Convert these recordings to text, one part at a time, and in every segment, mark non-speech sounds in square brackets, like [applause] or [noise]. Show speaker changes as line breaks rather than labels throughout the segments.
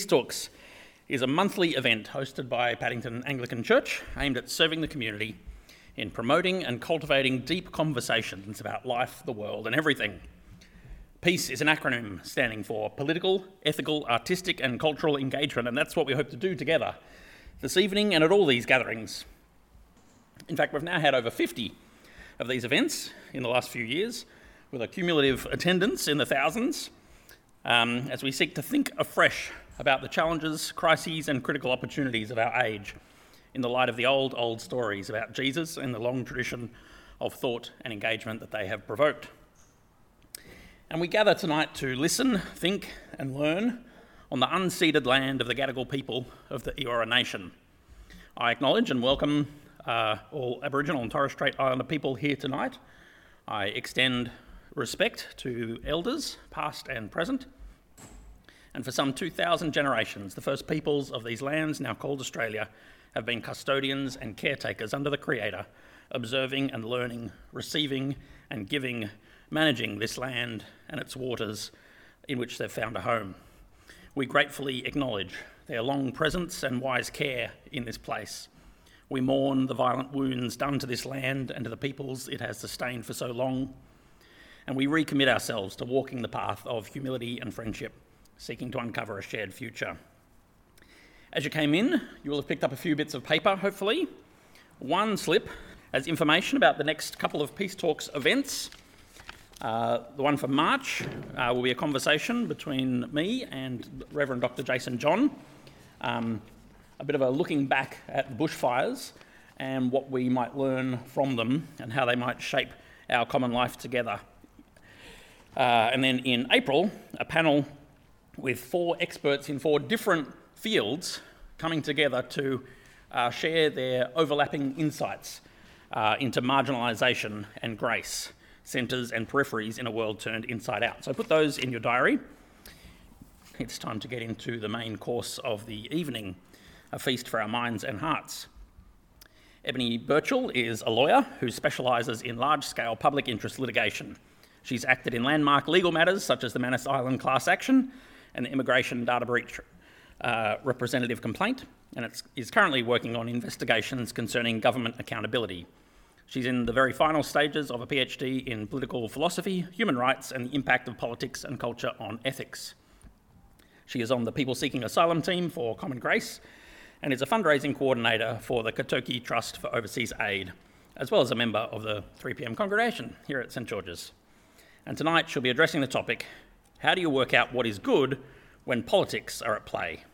Peace Talks is a monthly event hosted by Paddington Anglican Church aimed at serving the community in promoting and cultivating deep conversations about life, the world, and everything. Peace is an acronym standing for political, ethical, artistic, and cultural engagement, and that's what we hope to do together this evening and at all these gatherings. In fact, we've now had over 50 of these events in the last few years, with a cumulative attendance in the thousands, um, as we seek to think afresh about the challenges, crises, and critical opportunities of our age in the light of the old, old stories about Jesus and the long tradition of thought and engagement that they have provoked. And we gather tonight to listen, think, and learn on the unceded land of the Gadigal people of the Eora Nation. I acknowledge and welcome uh, all Aboriginal and Torres Strait Islander people here tonight. I extend respect to elders, past and present and for some 2,000 generations, the first peoples of these lands, now called Australia, have been custodians and caretakers under the Creator, observing and learning, receiving and giving, managing this land and its waters in which they've found a home. We gratefully acknowledge their long presence and wise care in this place. We mourn the violent wounds done to this land and to the peoples it has sustained for so long. And we recommit ourselves to walking the path of humility and friendship seeking to uncover a shared future. As you came in, you will have picked up a few bits of paper, hopefully. One slip has information about the next couple of Peace Talks events. Uh, the one for March uh, will be a conversation between me and Reverend Dr. Jason John, um, a bit of a looking back at bushfires and what we might learn from them and how they might shape our common life together. Uh, and then in April, a panel with four experts in four different fields coming together to uh, share their overlapping insights uh, into marginalisation and grace, centres and peripheries in a world turned inside out. So put those in your diary. It's time to get into the main course of the evening, a feast for our minds and hearts. Ebony Birchall is a lawyer who specialises in large scale public interest litigation. She's acted in landmark legal matters such as the Manus Island class action and the Immigration Data Breach uh, Representative Complaint, and is currently working on investigations concerning government accountability. She's in the very final stages of a PhD in political philosophy, human rights, and the impact of politics and culture on ethics. She is on the People Seeking Asylum team for Common Grace and is a fundraising coordinator for the Kotoki Trust for Overseas Aid, as well as a member of the 3pm congregation here at St George's. And tonight she'll be addressing the topic how do you work out what is good when politics are at play?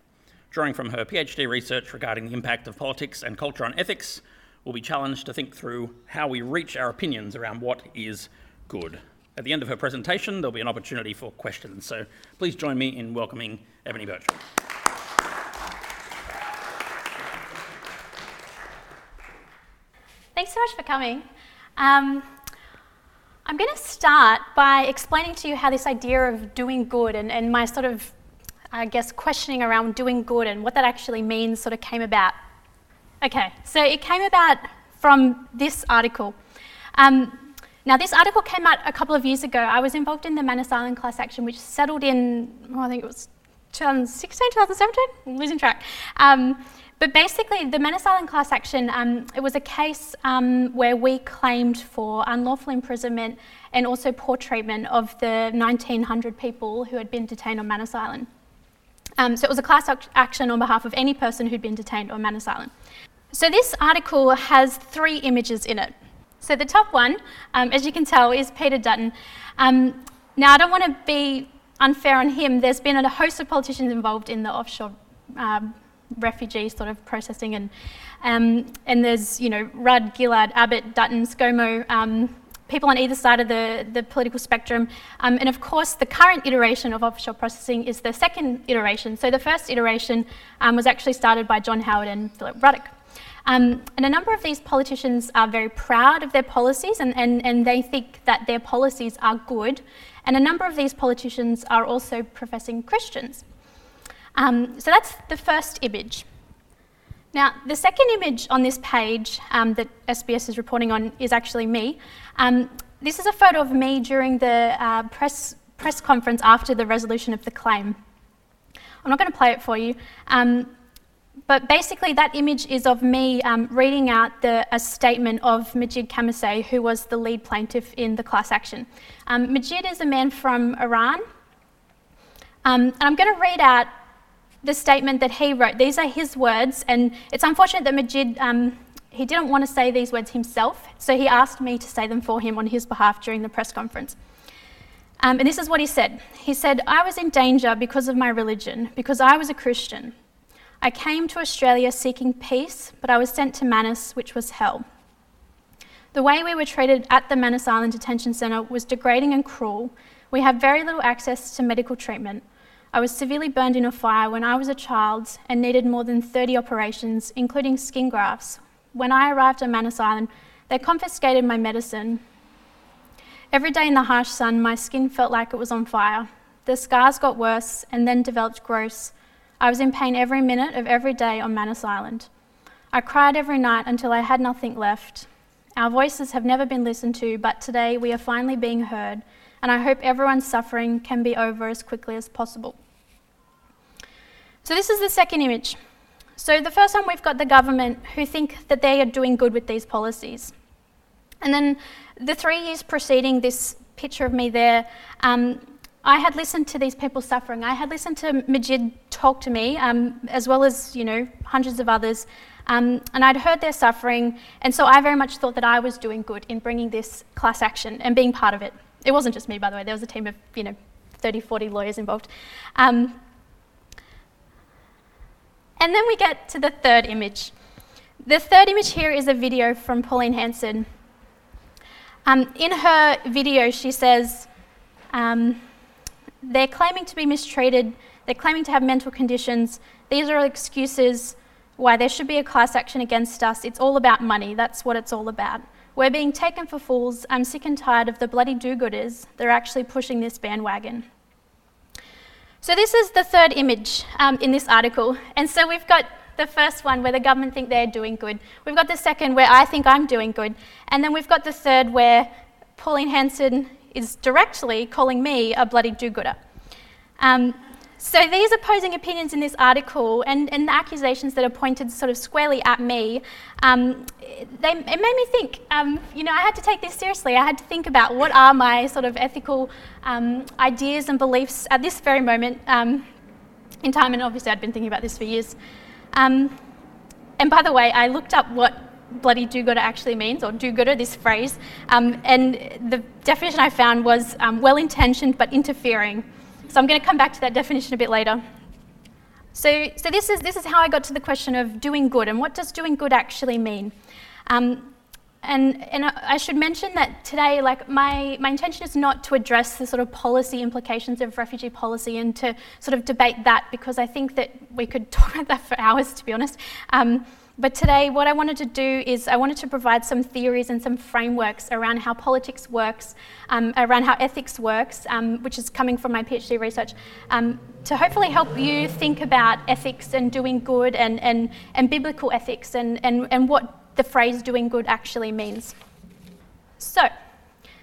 Drawing from her PhD research regarding the impact of politics and culture on ethics, we'll be challenged to think through how we reach our opinions around what is good. At the end of her presentation, there'll be an opportunity for questions, so please join me in welcoming Ebony Birchall.
Thanks so much for coming. Um, I'm going to start by explaining to you how this idea of doing good and, and my sort of, I guess, questioning around doing good and what that actually means sort of came about. Okay, so it came about from this article. Um, now, this article came out a couple of years ago. I was involved in the Manus Island class action, which settled in, oh, I think it was 2016, 2017? I'm losing track. Um, but basically, the Manus Island class action, um, it was a case um, where we claimed for unlawful imprisonment and also poor treatment of the 1,900 people who had been detained on Manus Island. Um, so it was a class action on behalf of any person who'd been detained on Manus Island. So this article has three images in it. So the top one, um, as you can tell, is Peter Dutton. Um, now, I don't want to be unfair on him. There's been a host of politicians involved in the offshore um, refugee sort of processing, and um, and there's you know Rudd, Gillard, Abbott, Dutton, ScoMo. Um, people on either side of the, the political spectrum. Um, and of course, the current iteration of offshore processing is the second iteration. So the first iteration um, was actually started by John Howard and Philip Ruddock. Um, and a number of these politicians are very proud of their policies and, and, and they think that their policies are good. And a number of these politicians are also professing Christians. Um, so that's the first image. Now, the second image on this page um, that SBS is reporting on is actually me. Um, this is a photo of me during the uh, press, press conference after the resolution of the claim. I'm not going to play it for you. Um, but basically, that image is of me um, reading out the, a statement of Majid Kamasaee, who was the lead plaintiff in the class action. Um, Majid is a man from Iran. And I'm going to read out the statement that he wrote. These are his words, and it's unfortunate that Majid um, he didn't want to say these words himself, so he asked me to say them for him on his behalf during the press conference. Um, and this is what he said. He said, I was in danger because of my religion, because I was a Christian. I came to Australia seeking peace, but I was sent to Manus, which was hell. The way we were treated at the Manus Island Detention Centre was degrading and cruel. We had very little access to medical treatment. I was severely burned in a fire when I was a child and needed more than 30 operations, including skin grafts, when I arrived on Manus Island, they confiscated my medicine. Every day in the harsh sun, my skin felt like it was on fire. The scars got worse and then developed gross. I was in pain every minute of every day on Manus Island. I cried every night until I had nothing left. Our voices have never been listened to, but today we are finally being heard, and I hope everyone's suffering can be over as quickly as possible. So, this is the second image. So the first one, we've got the government who think that they are doing good with these policies. And then the three years preceding this picture of me there, um, I had listened to these people suffering. I had listened to Majid talk to me, um, as well as you know hundreds of others, um, and I'd heard their suffering. And so I very much thought that I was doing good in bringing this class action and being part of it. It wasn't just me, by the way. There was a team of you know 30, 40 lawyers involved. Um, and then we get to the third image. The third image here is a video from Pauline Hanson. Um, in her video, she says, um, They're claiming to be mistreated, they're claiming to have mental conditions. These are excuses why there should be a class action against us. It's all about money, that's what it's all about. We're being taken for fools. I'm sick and tired of the bloody do gooders. They're actually pushing this bandwagon. So this is the third image um, in this article. And so we've got the first one where the government think they're doing good. We've got the second where I think I'm doing good. And then we've got the third where Pauline Hanson is directly calling me a bloody do-gooder. Um, so these opposing opinions in this article and, and the accusations that are pointed sort of squarely at me, um, they, it made me think, um, you know, I had to take this seriously. I had to think about what are my sort of ethical um, ideas and beliefs at this very moment um, in time, and obviously I'd been thinking about this for years. Um, and by the way, I looked up what bloody do-gooder actually means, or do-gooder, this phrase, um, and the definition I found was well-intentioned but interfering. So I'm going to come back to that definition a bit later. So, so this, is, this is how I got to the question of doing good, and what does doing good actually mean? Um, and, and I should mention that today, like my, my intention is not to address the sort of policy implications of refugee policy and to sort of debate that because I think that we could [laughs] talk about that for hours, to be honest. Um, but today, what I wanted to do is I wanted to provide some theories and some frameworks around how politics works, um, around how ethics works, um, which is coming from my PhD research, um, to hopefully help you think about ethics and doing good and, and, and biblical ethics and, and, and what the phrase doing good actually means. So,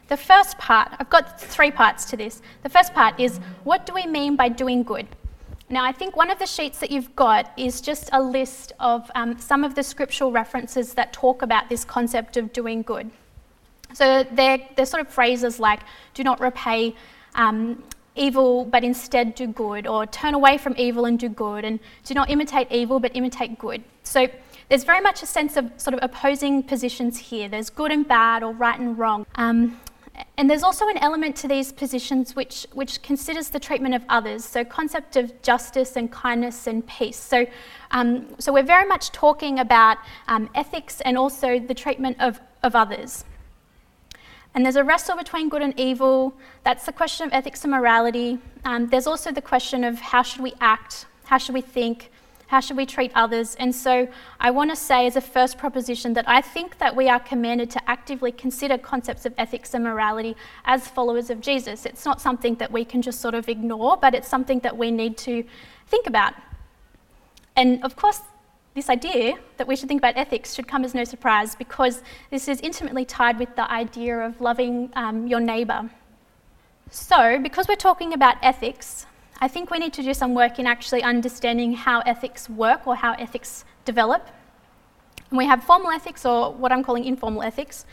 the first part, I've got three parts to this. The first part is what do we mean by doing good? Now, I think one of the sheets that you've got is just a list of um, some of the scriptural references that talk about this concept of doing good. So they're, they're sort of phrases like, do not repay um, evil but instead do good, or turn away from evil and do good, and do not imitate evil but imitate good. So there's very much a sense of sort of opposing positions here. There's good and bad, or right and wrong. Um, and there's also an element to these positions which, which considers the treatment of others, so concept of justice and kindness and peace. So, um, so we're very much talking about um, ethics and also the treatment of, of others. And there's a wrestle between good and evil. That's the question of ethics and morality. Um, there's also the question of how should we act, how should we think, how should we treat others? And so I want to say as a first proposition that I think that we are commanded to actively consider concepts of ethics and morality as followers of Jesus. It's not something that we can just sort of ignore, but it's something that we need to think about. And of course, this idea that we should think about ethics should come as no surprise because this is intimately tied with the idea of loving um, your neighbour. So, because we're talking about ethics, I think we need to do some work in actually understanding how ethics work or how ethics develop. And we have formal ethics or what I'm calling informal ethics.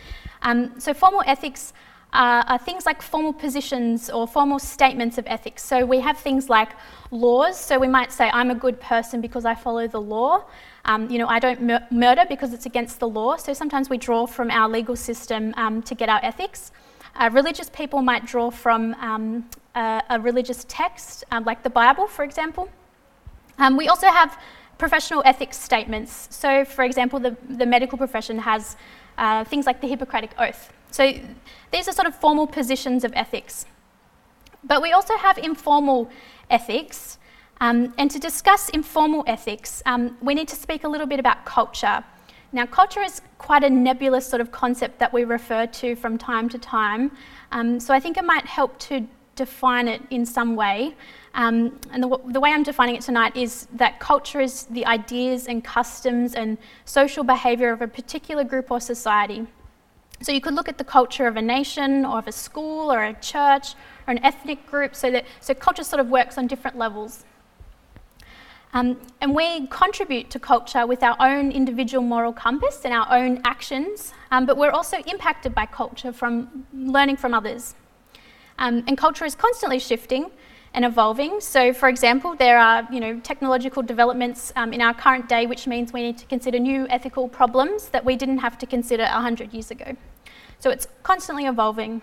Um, so, formal ethics uh, are things like formal positions or formal statements of ethics. So we have things like laws. So we might say, I'm a good person because I follow the law. Um, you know, I don't mur- murder because it's against the law. So sometimes we draw from our legal system um, to get our ethics. Uh, religious people might draw from um, a, a, religious text, um, like the Bible, for example. Um, we also have professional ethics statements. So, for example, the, the medical profession has uh, things like the Hippocratic Oath. So these are sort of formal positions of ethics. But we also have informal ethics. Um, and to discuss informal ethics, um, we need to speak a little bit about culture. Now, culture is quite a nebulous sort of concept that we refer to from time to time. Um, so I think it might help to define it in some way. Um, and the, the, way I'm defining it tonight is that culture is the ideas and customs and social behaviour of a particular group or society. So you could look at the culture of a nation or of a school or a church or an ethnic group. So that so culture sort of works on different levels. Um, and we contribute to culture with our own individual moral compass and our own actions, um, but we're also impacted by culture from learning from others. Um, and culture is constantly shifting and evolving. So, for example, there are you know, technological developments um, in our current day, which means we need to consider new ethical problems that we didn't have to consider 100 years ago. So it's constantly evolving.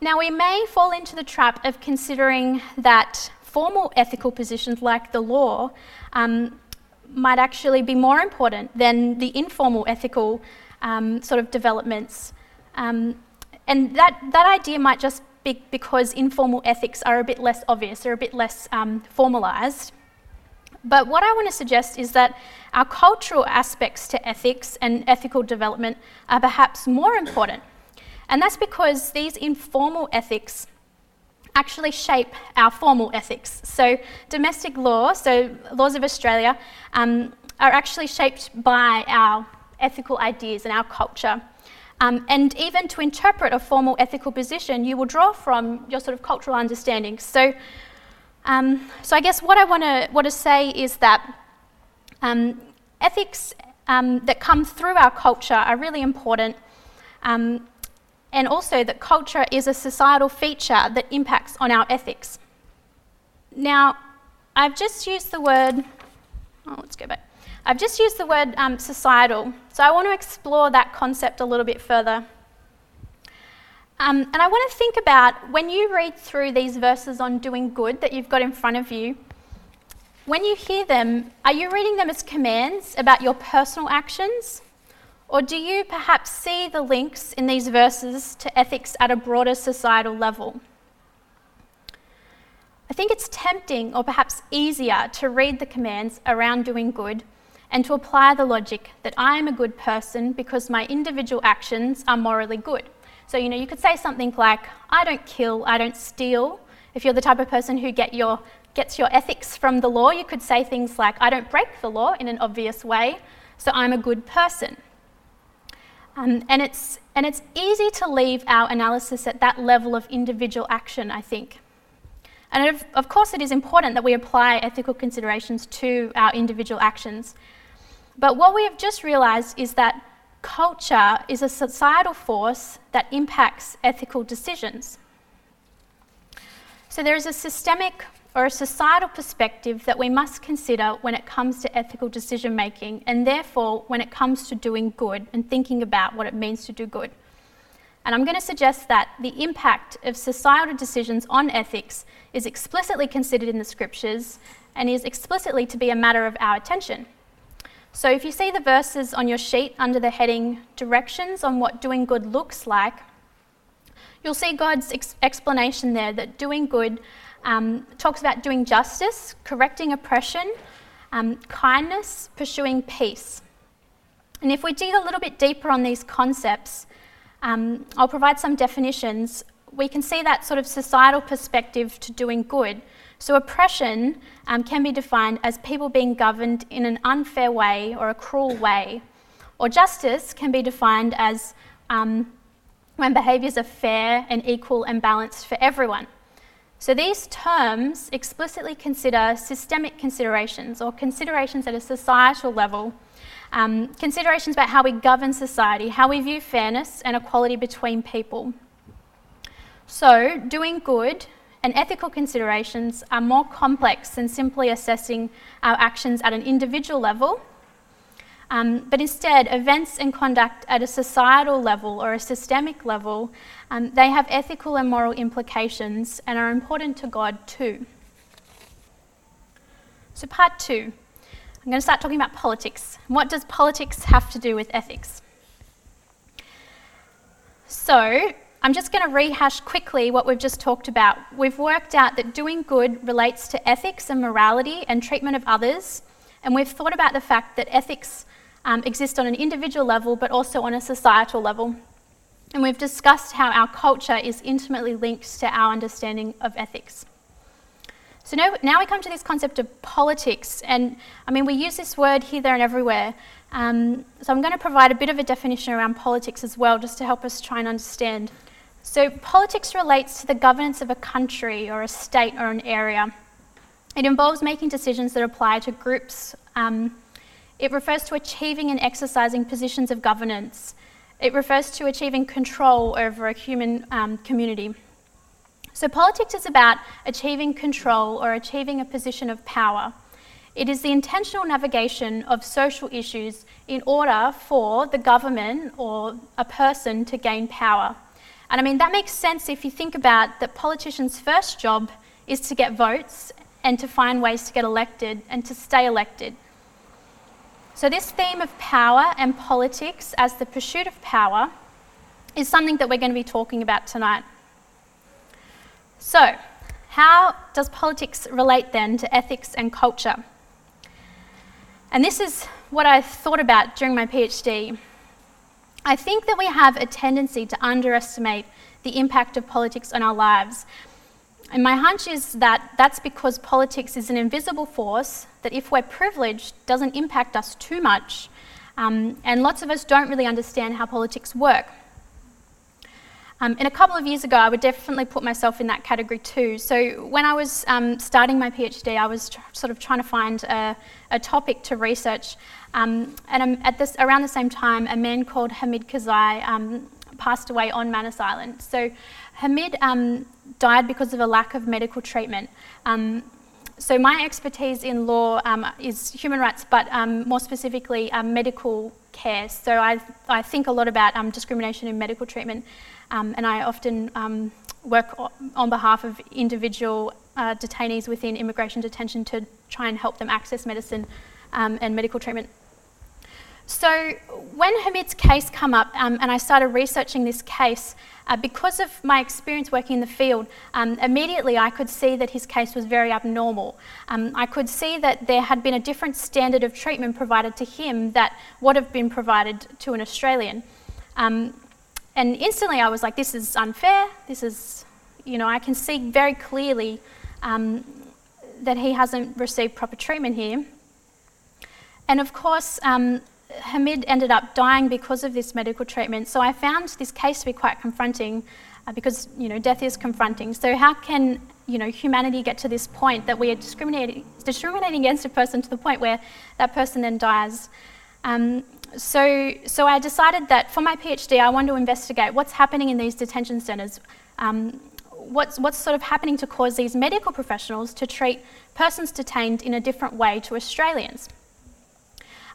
Now, we may fall into the trap of considering that formal ethical positions like the law um, might actually be more important than the informal ethical um, sort of developments. Um, and that, that idea might just be because informal ethics are a bit less obvious, they're a bit less um, formalised. But what I want to suggest is that our cultural aspects to ethics and ethical development are perhaps more important. And that's because these informal ethics actually shape our formal ethics. So, domestic law, so laws of Australia, um, are actually shaped by our ethical ideas and our culture. Um, and even to interpret a formal ethical position, you will draw from your sort of cultural understanding. So, um, so I guess what I want to want to say is that um, ethics um, that come through our culture are really important, um, and also that culture is a societal feature that impacts on our ethics. Now, I've just used the word. Oh, let's go back. I've just used the word um, societal, so I want to explore that concept a little bit further. Um, and I want to think about when you read through these verses on doing good that you've got in front of you, when you hear them, are you reading them as commands about your personal actions? Or do you perhaps see the links in these verses to ethics at a broader societal level? I think it's tempting or perhaps easier to read the commands around doing good and to apply the logic that I am a good person because my individual actions are morally good. So, you know, you could say something like, I don't kill, I don't steal. If you're the type of person who get your, gets your ethics from the law, you could say things like, I don't break the law in an obvious way, so I'm a good person. Um, and, it's, and it's easy to leave our analysis at that level of individual action, I think. And of, of course, it is important that we apply ethical considerations to our individual actions. But what we have just realised is that culture is a societal force that impacts ethical decisions. So there is a systemic or a societal perspective that we must consider when it comes to ethical decision making, and therefore when it comes to doing good and thinking about what it means to do good. And I'm going to suggest that the impact of societal decisions on ethics is explicitly considered in the scriptures and is explicitly to be a matter of our attention. So if you see the verses on your sheet under the heading Directions on what doing good looks like, you'll see God's ex- explanation there that doing good um, talks about doing justice, correcting oppression, um, kindness, pursuing peace. And if we dig a little bit deeper on these concepts, um, I'll provide some definitions. We can see that sort of societal perspective to doing good so, oppression um, can be defined as people being governed in an unfair way or a cruel way. Or justice can be defined as um, when behaviours are fair and equal and balanced for everyone. So these terms explicitly consider systemic considerations or considerations at a societal level, um, considerations about how we govern society, how we view fairness and equality between people. So, doing good and ethical considerations are more complex than simply assessing our actions at an individual level. Um, but instead, events and conduct at a societal level or a systemic level, um, they have ethical and moral implications and are important to God too. So, part two, I'm going to start talking about politics. What does politics have to do with ethics? So, I'm just going to rehash quickly what we've just talked about. We've worked out that doing good relates to ethics and morality and treatment of others, and we've thought about the fact that ethics um, exist on an individual level but also on a societal level. And we've discussed how our culture is intimately linked to our understanding of ethics. So now, now we come to this concept of politics, and I mean, we use this word here, there, and everywhere. Um, so I'm going to provide a bit of a definition around politics as well, just to help us try and understand. So, politics relates to the governance of a country or a state or an area. It involves making decisions that apply to groups. Um, it refers to achieving and exercising positions of governance. It refers to achieving control over a human um, community. So, politics is about achieving control or achieving a position of power. It is the intentional navigation of social issues in order for the government or a person to gain power. And I mean, that makes sense if you think about that politicians' first job is to get votes and to find ways to get elected and to stay elected. So, this theme of power and politics as the pursuit of power is something that we're going to be talking about tonight. So, how does politics relate then to ethics and culture? And this is what I thought about during my PhD. I think that we have a tendency to underestimate the impact of politics on our lives. And my hunch is that that's because politics is an invisible force that, if we're privileged, doesn't impact us too much. Um, and lots of us don't really understand how politics work. Um, and a couple of years ago, I would definitely put myself in that category too. So when I was um, starting my PhD, I was tr- sort of trying to find a, a topic to research. Um, and at this, around the same time, a man called Hamid Kehazaei um, passed away on Manus Island. So Hamid um, died because of a lack of medical treatment. Um, so my expertise in law um, is human rights, but um, more specifically um, medical care. So I, I think a lot about um, discrimination in medical treatment, um, and I often um, work on behalf of individual uh, detainees within immigration detention to try and help them access medicine and medical treatment. So when Hamid's case came up, and I started researching this case, uh, because of my experience working in the field, um, immediately I could see that his case was very abnormal. Um, I could see that there had been a different standard of treatment provided to him that would have been provided to an Australian. Um, and instantly I was like, this is unfair. This is, you know, I can see very clearly um, that he hasn't received proper treatment here. And of course, um, Hamid ended up dying because of this medical treatment. So I found this case to be quite confronting uh, because you know death is confronting. So how can you know humanity get to this point that we are discriminating discriminating against a person to the point where that person then dies? Um, so, so I decided that for my PhD, I want to investigate what's happening in these detention centres. Um, what's, what's sort of happening to cause these medical professionals to treat persons detained in a different way to Australians?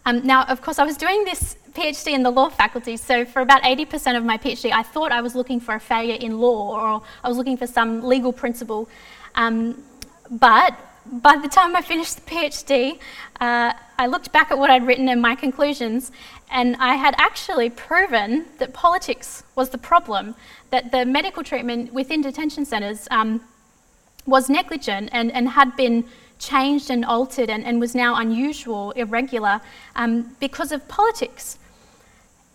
Um, now, of course, I was doing this PhD in the law faculty, so for about 80% of my PhD, I thought I was looking for a failure in law or I was looking for some legal principle. Um, but by the time I finished the PhD, uh, I looked back at what I'd written and my conclusions, and I had actually proven that politics was the problem, that the medical treatment within detention centres um, was negligent and, and had been changed and altered and, and was now unusual, irregular, um, because of politics.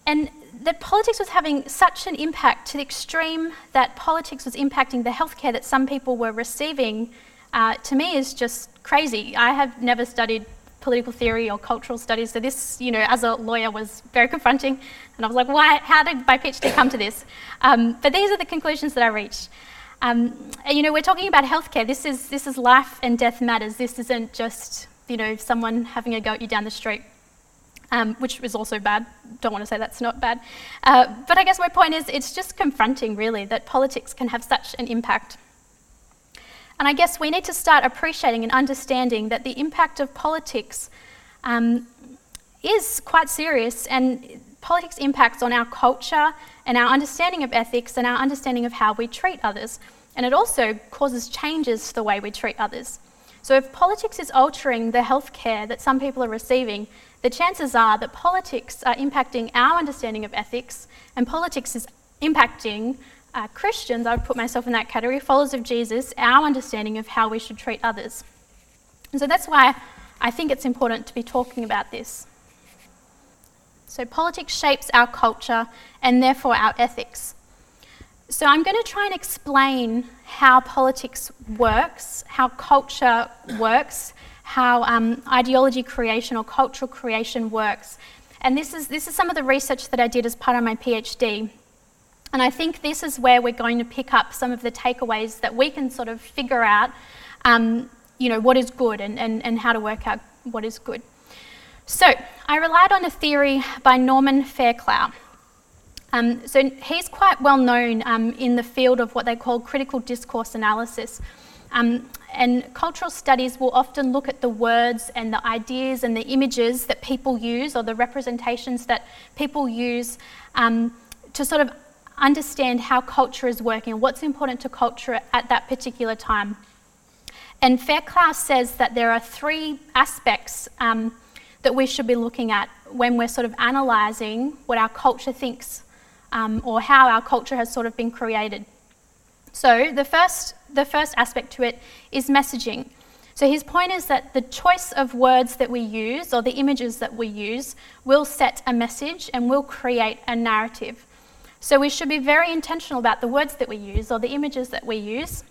And that politics was having such an impact to the extreme that politics was impacting the healthcare that some people were receiving, uh, to me is just crazy. I have never studied political theory or cultural studies, so this, you know, as a lawyer was very confronting. And I was like, why, how did my PhD come to this? Um, but these are the conclusions that I reached. Um, you know, we're talking about healthcare. This is, this is life and death matters. This isn't just, you know, someone having a go at you down the street, um, which is also bad. Don't want to say that's not bad. Uh, but I guess my point is it's just confronting, really, that politics can have such an impact. And I guess we need to start appreciating and understanding that the impact of politics um, is quite serious, and politics impacts on our culture and our understanding of ethics and our understanding of how we treat others. And it also causes changes to the way we treat others. So, if politics is altering the health care that some people are receiving, the chances are that politics are impacting our understanding of ethics, and politics is impacting uh, Christians, I would put myself in that category, followers of Jesus, our understanding of how we should treat others. And so that's why I think it's important to be talking about this. So, politics shapes our culture and therefore our ethics. So, I'm going to try and explain how politics works, how culture works, how um, ideology creation or cultural creation works. And this is, this is some of the research that I did as part of my PhD. And I think this is where we're going to pick up some of the takeaways that we can sort of figure out, um, you know, what is good and, and, and how to work out what is good. So, I relied on a theory by Norman Fairclough. Um, so, he's quite well known um, in the field of what they call critical discourse analysis. Um, and cultural studies will often look at the words and the ideas and the images that people use or the representations that people use um, to sort of understand how culture is working, what's important to culture at that particular time. And Fairclough says that there are three aspects um, that we should be looking at when we're sort of analysing what our culture thinks um, or how our culture has sort of been created. So the first, the first aspect to it is messaging. So his point is that the choice of words that we use or the images that we use will set a message and will create a narrative. So we should be very intentional about the words that we use or the images that we use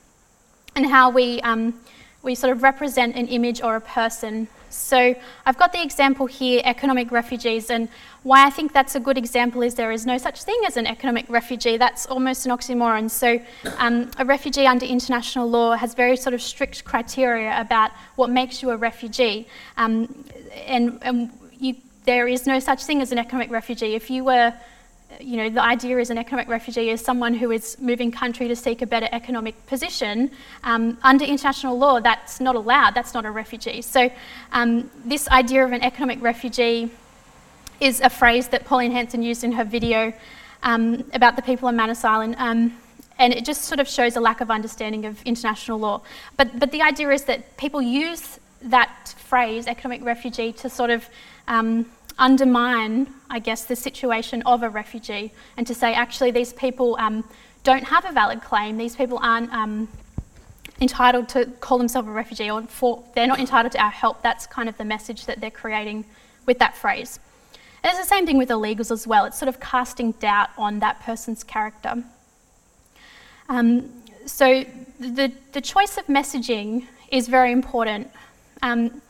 and how we, um, we sort of represent an image or a person so I've got the example here, economic refugees, and why I think that's a good example is there is no such thing as an economic refugee. That's almost an oxymoron. So um, a refugee under international law has very sort of strict criteria about what makes you a refugee, um, and, and you, there is no such thing as an economic refugee. If you were you know, the idea is an economic refugee is someone who is moving country to seek a better economic position. Um, under international law, that's not allowed. That's not a refugee. So, um, this idea of an economic refugee is a phrase that Pauline Hanson used in her video um, about the people on Manus Island. Um, and it just sort of shows a lack of understanding of international law. But, but the idea is that people use that phrase, economic refugee, to sort of um, undermine, I guess, the situation of a refugee and to say, actually, these people um, don't have a valid claim. These people aren't um, entitled to call themselves a refugee or for, they're not entitled to our help. That's kind of the message that they're creating with that phrase. And it's the same thing with illegals as well. It's sort of casting doubt on that person's character. Um, so the, the choice of messaging is very important. Um,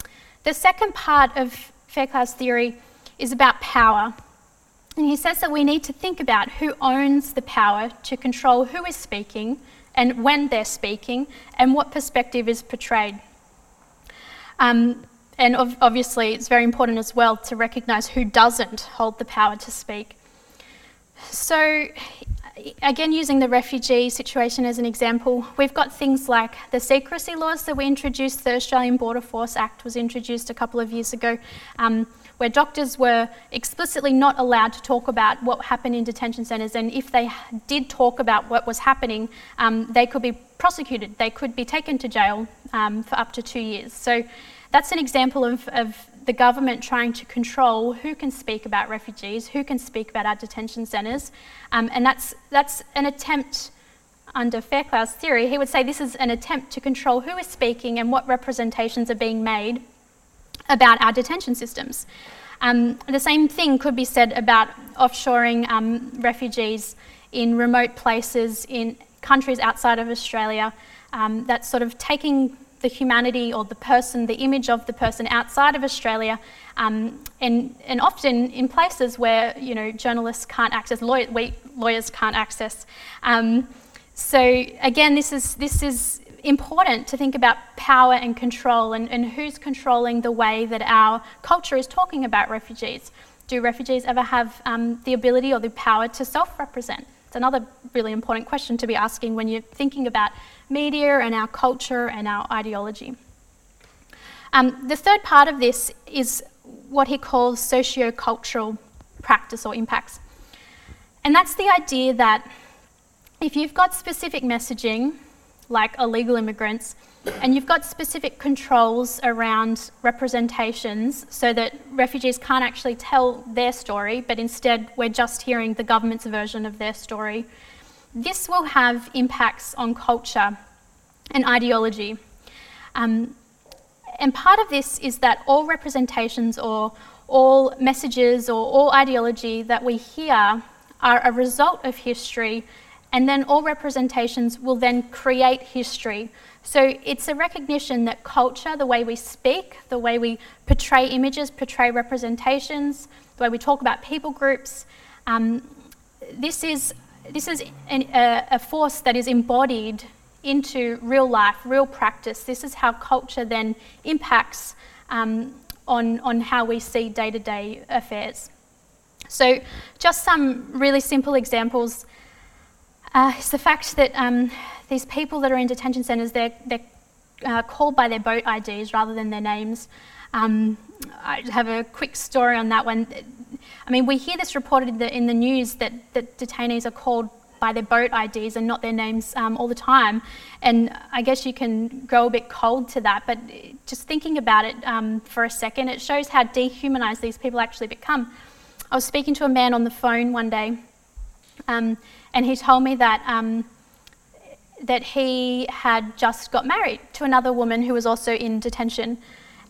the second part of Fairclough's theory is about power. And he says that we need to think about who owns the power to control who is speaking and when they're speaking and what perspective is portrayed. Um, and ov- obviously, it's very important as well to recognise who doesn't hold the power to speak. So, again, using the refugee situation as an example, we've got things like the secrecy laws that we introduced. The Australian Border Force Act was introduced a couple of years ago. Um, where doctors were explicitly not allowed to talk about what happened in detention centres, and if they did talk about what was happening, um, they could be prosecuted. They could be taken to jail um, for up to two years. So that's an example of, of the government trying to control who can speak about refugees, who can speak about our detention centres, um, and that's that's an attempt. Under Fairclough's theory, he would say this is an attempt to control who is speaking and what representations are being made about our detention systems. Um, the same thing could be said about offshoring um, refugees in remote places in countries outside of Australia. Um, that's sort of taking the humanity or the person, the image of the person outside of Australia, um, and, and often in places where you know journalists can't access, lawyer, we, lawyers can't access. Um, So again, this is this is important to think about power and control and, and who's controlling the way that our culture is talking about refugees. Do refugees ever have um, the ability or the power to self represent? It's another really important question to be asking when you're thinking about media and our culture and our ideology. Um, the third part of this is what he calls socio-cultural practice or impacts. And that's the idea that if you've got specific messaging, like illegal immigrants, and you've got specific controls around representations so that refugees can't actually tell their story, but instead we're just hearing the government's version of their story, this will have impacts on culture and ideology. Um, and part of this is that all representations or all messages or all ideology that we hear are a result of history, and then all representations will then create history. So it's a recognition that culture, the way we speak, the way we portray images, portray representations, the way we talk about people groups, um, this is, this is an, a, a force that is embodied into real life, real practice. This is how culture then impacts um, on, on how we see day to day affairs. So, just some really simple examples uh, is the fact that um, these people that are in detention centres, they're, they're uh, called by their boat IDs rather than their names. Um, I have a quick story on that one. I mean, we hear this reported in the, in the news that, that detainees are called by their boat IDs and not their names um, all the time. And I guess you can grow a bit cold to that, but just thinking about it um, for a second, it shows how dehumanised these people actually become. I was speaking to a man on the phone one day, um, and he told me that. Um, that he had just got married to another woman who was also in detention.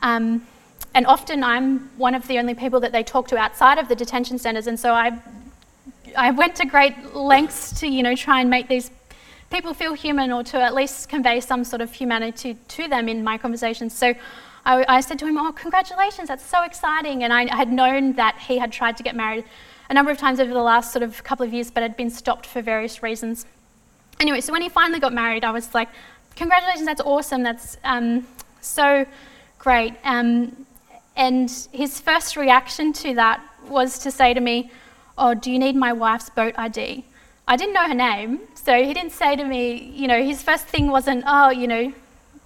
Um, and often I'm one of the only people that they talk to outside of the detention centres, and so I I went to great lengths to, you know, try and make these people feel human or to at least convey some sort of humanity to them in my conversations. So I, I said to him, Oh, congratulations, that's so exciting. And I, I, had known that he had tried to get married a number of times over the last sort of couple of years, but had been stopped for various reasons. Anyway, so when he finally got married, I was like, Congratulations, that's awesome, that's um, so great. Um, and his first reaction to that was to say to me, Oh, do you need my wife's boat ID? I didn't know her name, so he didn't say to me, you know, his first thing wasn't, Oh, you know, do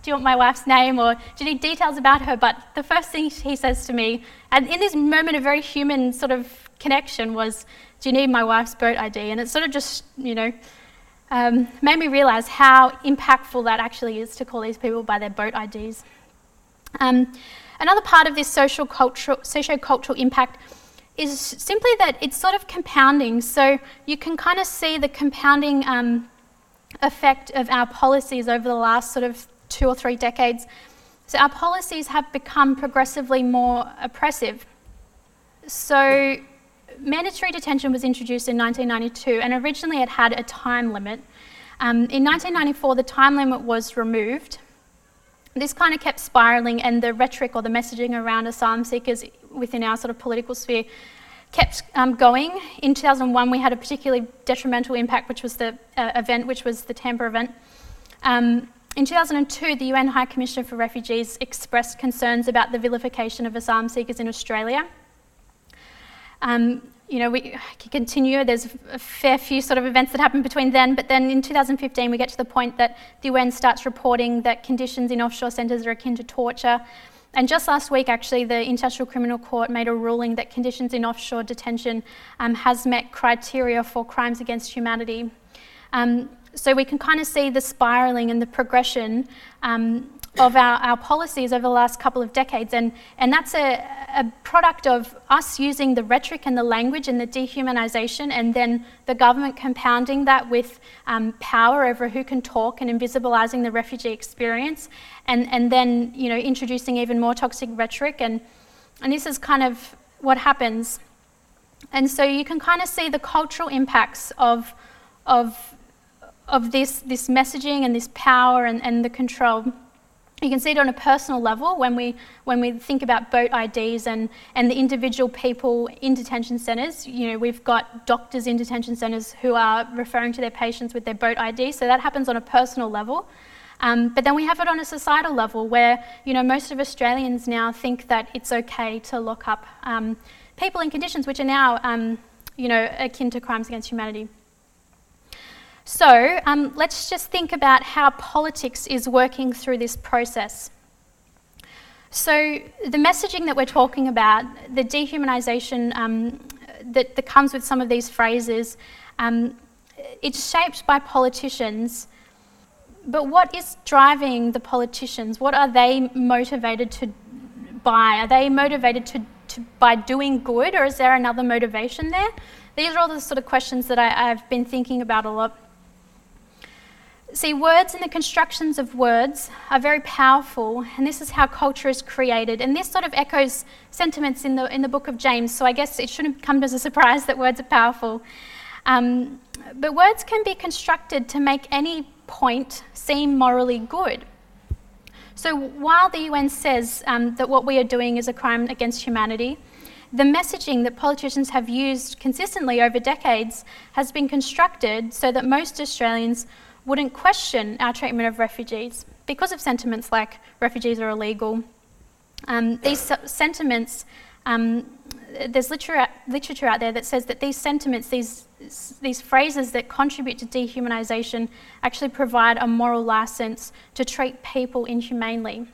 you want my wife's name or do you need details about her? But the first thing he says to me, and in this moment of very human sort of connection, was, Do you need my wife's boat ID? And it sort of just, you know, um, made me realize how impactful that actually is to call these people by their boat IDs. Um, another part of this social cultural, socio-cultural impact is simply that it's sort of compounding. So you can kind of see the compounding um, effect of our policies over the last sort of two or three decades. So our policies have become progressively more oppressive. So mandatory detention was introduced in 1992, and originally it had a time limit. Um, in 1994, the time limit was removed. This kind of kept spiralling, and the rhetoric or the messaging around asylum seekers within our sort of political sphere kept um, going. In 2001, we had a particularly detrimental impact, which was the uh, event, which was the Tampa event. Um, in 2002, the UN High Commissioner for Refugees expressed concerns about the vilification of asylum seekers in Australia. Um, you know, we can continue. There's a fair few sort of events that happen between then, but then in 2015 we get to the point that the UN starts reporting that conditions in offshore centres are akin to torture. And just last week, actually, the International Criminal Court made a ruling that conditions in offshore detention um, has met criteria for crimes against humanity. Um, so we can kind of see the spiralling and the progression um, of our, our policies over the last couple of decades. And, and that's a, a product of us using the rhetoric and the language and the dehumanization, and then the government compounding that with um, power over who can talk and invisibilizing the refugee experience, and, and then you know, introducing even more toxic rhetoric. And, and this is kind of what happens. And so you can kind of see the cultural impacts of, of, of this, this messaging and this power and, and the control. You can see it on a personal level when we, when we think about boat IDs and, and the individual people in detention centres. You know, we've got doctors in detention centres who are referring to their patients with their boat ID, so that happens on a personal level. Um, but then we have it on a societal level where, you know, most of Australians now think that it's okay to lock up um, people in conditions which are now, um, you know, akin to crimes against humanity. So um, let's just think about how politics is working through this process. So, the messaging that we're talking about, the dehumanisation um, that, that, comes with some of these phrases, um, it's shaped by politicians. But what is driving the politicians? What are they motivated to by? Are they motivated to, to by doing good, or is there another motivation there? These are all the sort of questions that I, I've been thinking about a lot. See, words and the constructions of words are very powerful, and this is how culture is created. And this sort of echoes sentiments in the, in the book of James, so I guess it shouldn't come as a [laughs] surprise that words are powerful. Um, but words can be constructed to make any point seem morally good. So while the UN says um, that what we are doing is a crime against humanity, the messaging that politicians have used consistently over decades has been constructed so that most Australians wouldn't question our treatment of refugees because of sentiments like refugees are illegal. Um, these sentiments, um, there's literature, literature out there that says that these sentiments, these, these phrases that contribute to dehumanisation, actually provide a moral license to treat people inhumanely.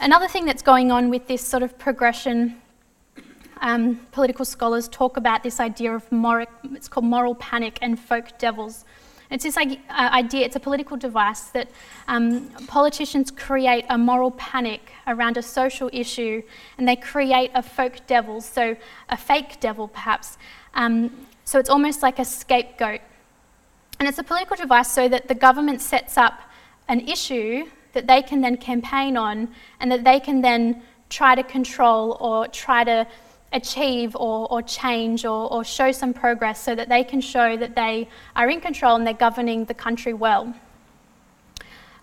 Another thing that's going on with this sort of progression um, political scholars talk about this idea of moral, it's called moral panic and folk devils. It's this uh, idea, it's a political device that um, politicians create a moral panic around a social issue and they create a folk devil, so a fake devil perhaps. Um, so it's almost like a scapegoat. And it's a political device so that the government sets up an issue that they can then campaign on and that they can then try to control or try to achieve or, or change or, or show some progress so that they can show that they are in control and they're governing the country well.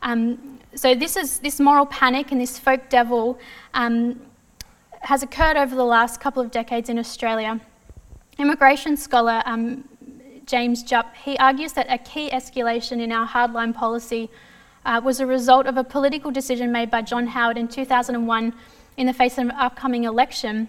Um, so this is this moral panic and this folk devil um, has occurred over the last couple of decades in Australia. Immigration scholar um, James Jupp he argues that a key escalation in our hardline policy uh, was a result of a political decision made by John Howard in 2001 in the face of an upcoming election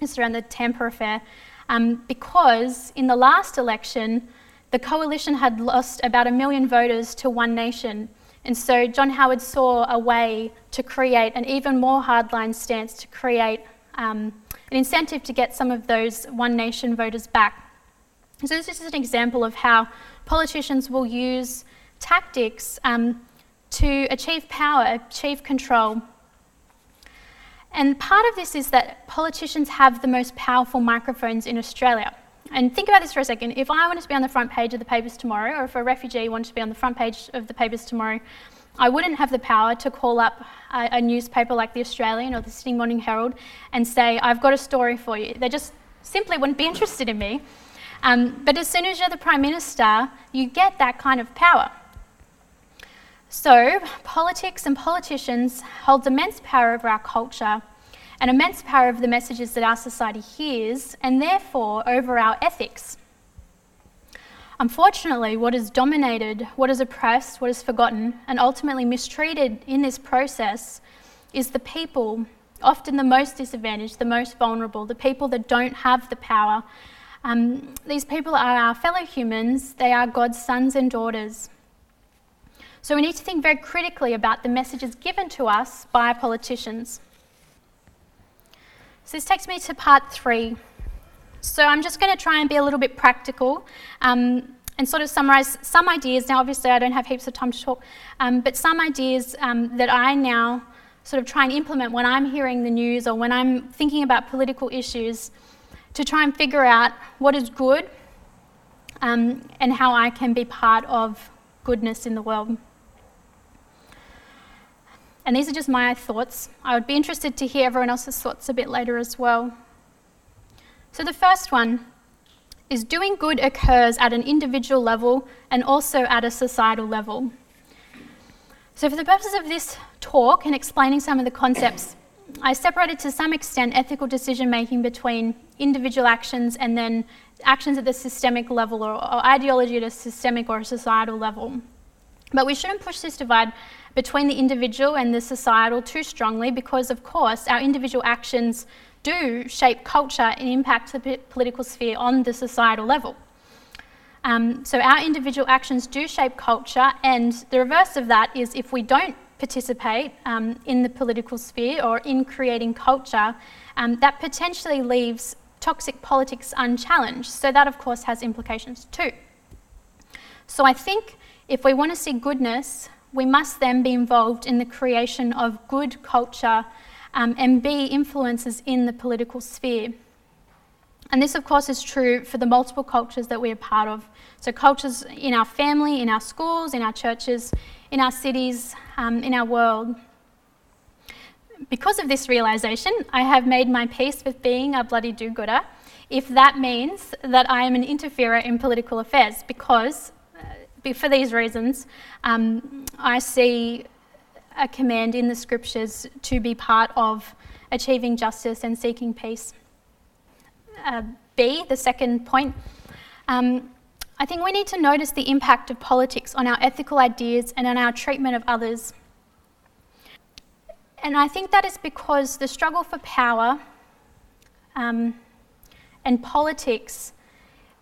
it's around the Tampa affair, um, because in the last election, the coalition had lost about a million voters to One Nation. And so John Howard saw a way to create an even more hardline stance to create um, an incentive to get some of those One Nation voters back. So, this is an example of how politicians will use tactics um, to achieve power, achieve control, and part of this is that politicians have the most powerful microphones in Australia. And think about this for a second. If I wanted to be on the front page of the papers tomorrow, or if a refugee wanted to be on the front page of the papers tomorrow, I wouldn't have the power to call up a, a newspaper like The Australian or the Sydney Morning Herald and say, I've got a story for you. They just simply wouldn't be interested in me. Um, but as soon as you're the Prime Minister, you get that kind of power. So, politics and politicians hold immense power over our culture and immense power over the messages that our society hears, and therefore over our ethics. Unfortunately, what is dominated, what is oppressed, what is forgotten, and ultimately mistreated in this process is the people, often the most disadvantaged, the most vulnerable, the people that don't have the power. Um, these people are our fellow humans, they are God's sons and daughters. So we need to think very critically about the messages given to us by politicians. So this takes me to part three. So I'm just going to try and be a little bit practical um, and sort of summarise some ideas. Now, obviously, I don't have heaps of time to talk, um, but some ideas um, that I now sort of try and implement when I'm hearing the news or when I'm thinking about political issues to try and figure out what is good um, and how I can be part of goodness in the world. And these are just my thoughts. I would be interested to hear everyone else's thoughts a bit later as well. So, the first one is doing good occurs at an individual level and also at a societal level. So, for the purposes of this talk and explaining some of the concepts, I separated to some extent ethical decision making between individual actions and then actions at the systemic level or, or, ideology at a systemic or a societal level. But we shouldn't push this divide between the individual and the societal too strongly because, of course, our individual actions do shape culture and impact the political sphere on the societal level. Um, so our individual actions do shape culture, and the reverse of that is if we don't participate um, in the political sphere or in creating culture, um, that potentially leaves toxic politics unchallenged. So that, of course, has implications too. So I think if we want to see goodness, we must then be involved in the creation of good culture um, and be influences in the political sphere. And this, of course, is true for the multiple cultures that we are part of. So, cultures in our family, in our schools, in our churches, in our cities, um, in our world. Because of this realization, I have made my peace with being a bloody do gooder, if that means that I am an interferer in political affairs, because for these reasons, um, I see a command in the scriptures to be part of achieving justice and seeking peace. Uh, B, the second point, um, I think we need to notice the impact of politics on our ethical ideas and on our treatment of others. And I think that is because the struggle for power um, and politics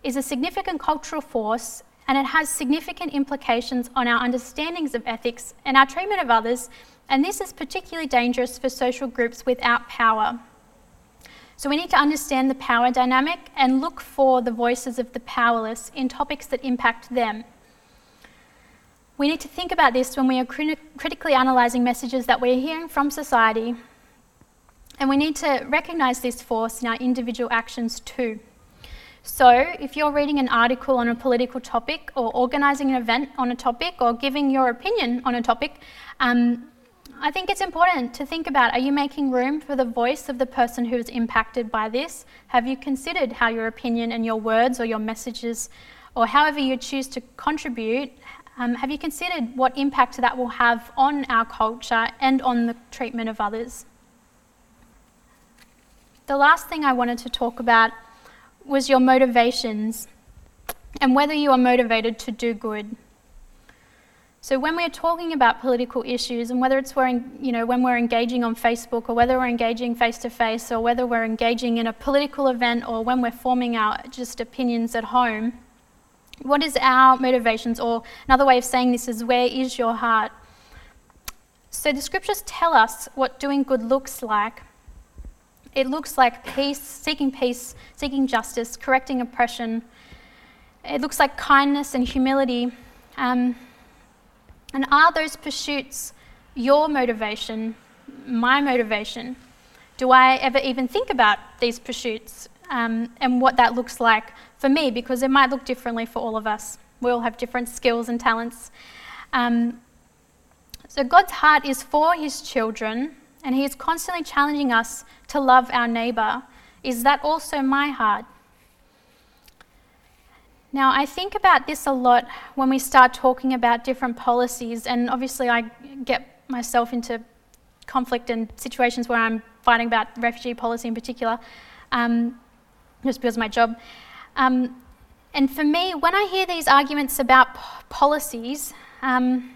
is a significant cultural force and it has significant implications on our understandings of ethics and our treatment of others. And this is particularly dangerous for social groups without power. So we need to understand the power dynamic and look for the voices of the powerless in topics that impact them. We need to think about this when we are crit- critically analysing messages that we're hearing from society, and we need to recognise this force in our individual actions too. So, if you're reading an article on a political topic, or organising an event on a topic, or giving your opinion on a topic, um, I think it's important to think about are you making room for the voice of the person who is impacted by this? Have you considered how your opinion and your words or your messages, or however you choose to contribute, um, have you considered what impact that will have on our culture and on the treatment of others? The last thing I wanted to talk about was your motivations and whether you are motivated to do good. So when we're talking about political issues, and whether it's you know when we're engaging on Facebook, or whether we're engaging face to face, or whether we're engaging in a political event, or when we're forming our just opinions at home, what is our motivations? Or another way of saying this is, where is your heart? So the scriptures tell us what doing good looks like. It looks like peace, seeking peace, seeking justice, correcting oppression. It looks like kindness and humility. Um, and are those pursuits your motivation, my motivation? Do I ever even think about these pursuits um, and what that looks like for me? Because it might look differently for all of us. We all have different skills and talents. Um, so, God's heart is for his children, and he is constantly challenging us to love our neighbour. Is that also my heart? Now, I think about this a lot when we start talking about different policies, and obviously, I get myself into conflict and situations where I'm fighting about refugee policy in particular, um, just because of my job. Um, and for me, when I hear these arguments about p- policies, um,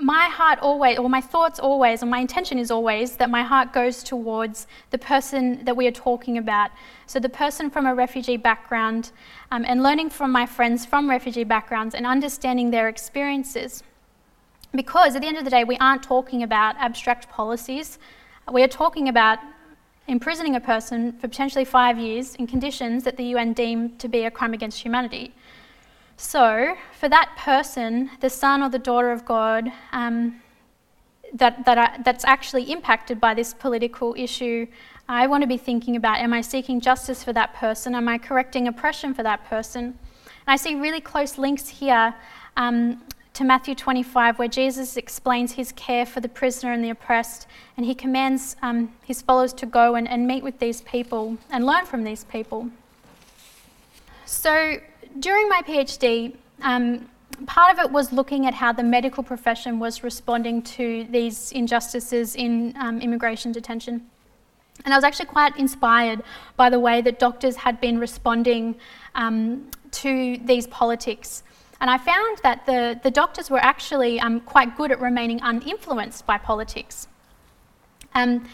my heart always, or my thoughts always, and my intention is always that my heart goes towards the person that we are talking about. So, the person from a refugee background, um, and learning from my friends from refugee backgrounds and understanding their experiences. Because at the end of the day, we aren't talking about abstract policies, we are talking about imprisoning a person for potentially five years in conditions that the UN deem to be a crime against humanity. So, for that person, the son or the daughter of God, um, that, that I, that's actually impacted by this political issue, I want to be thinking about am I seeking justice for that person? Am I correcting oppression for that person? And I see really close links here um, to Matthew 25, where Jesus explains his care for the prisoner and the oppressed, and he commands um, his followers to go and, and meet with these people and learn from these people. So, during my PhD, um, part of it was looking at how the medical profession was responding to these injustices in um, immigration detention. And I was actually quite inspired by the way that doctors had been responding um, to these politics. And I found that the, the doctors were actually um, quite good at remaining uninfluenced by politics. Um,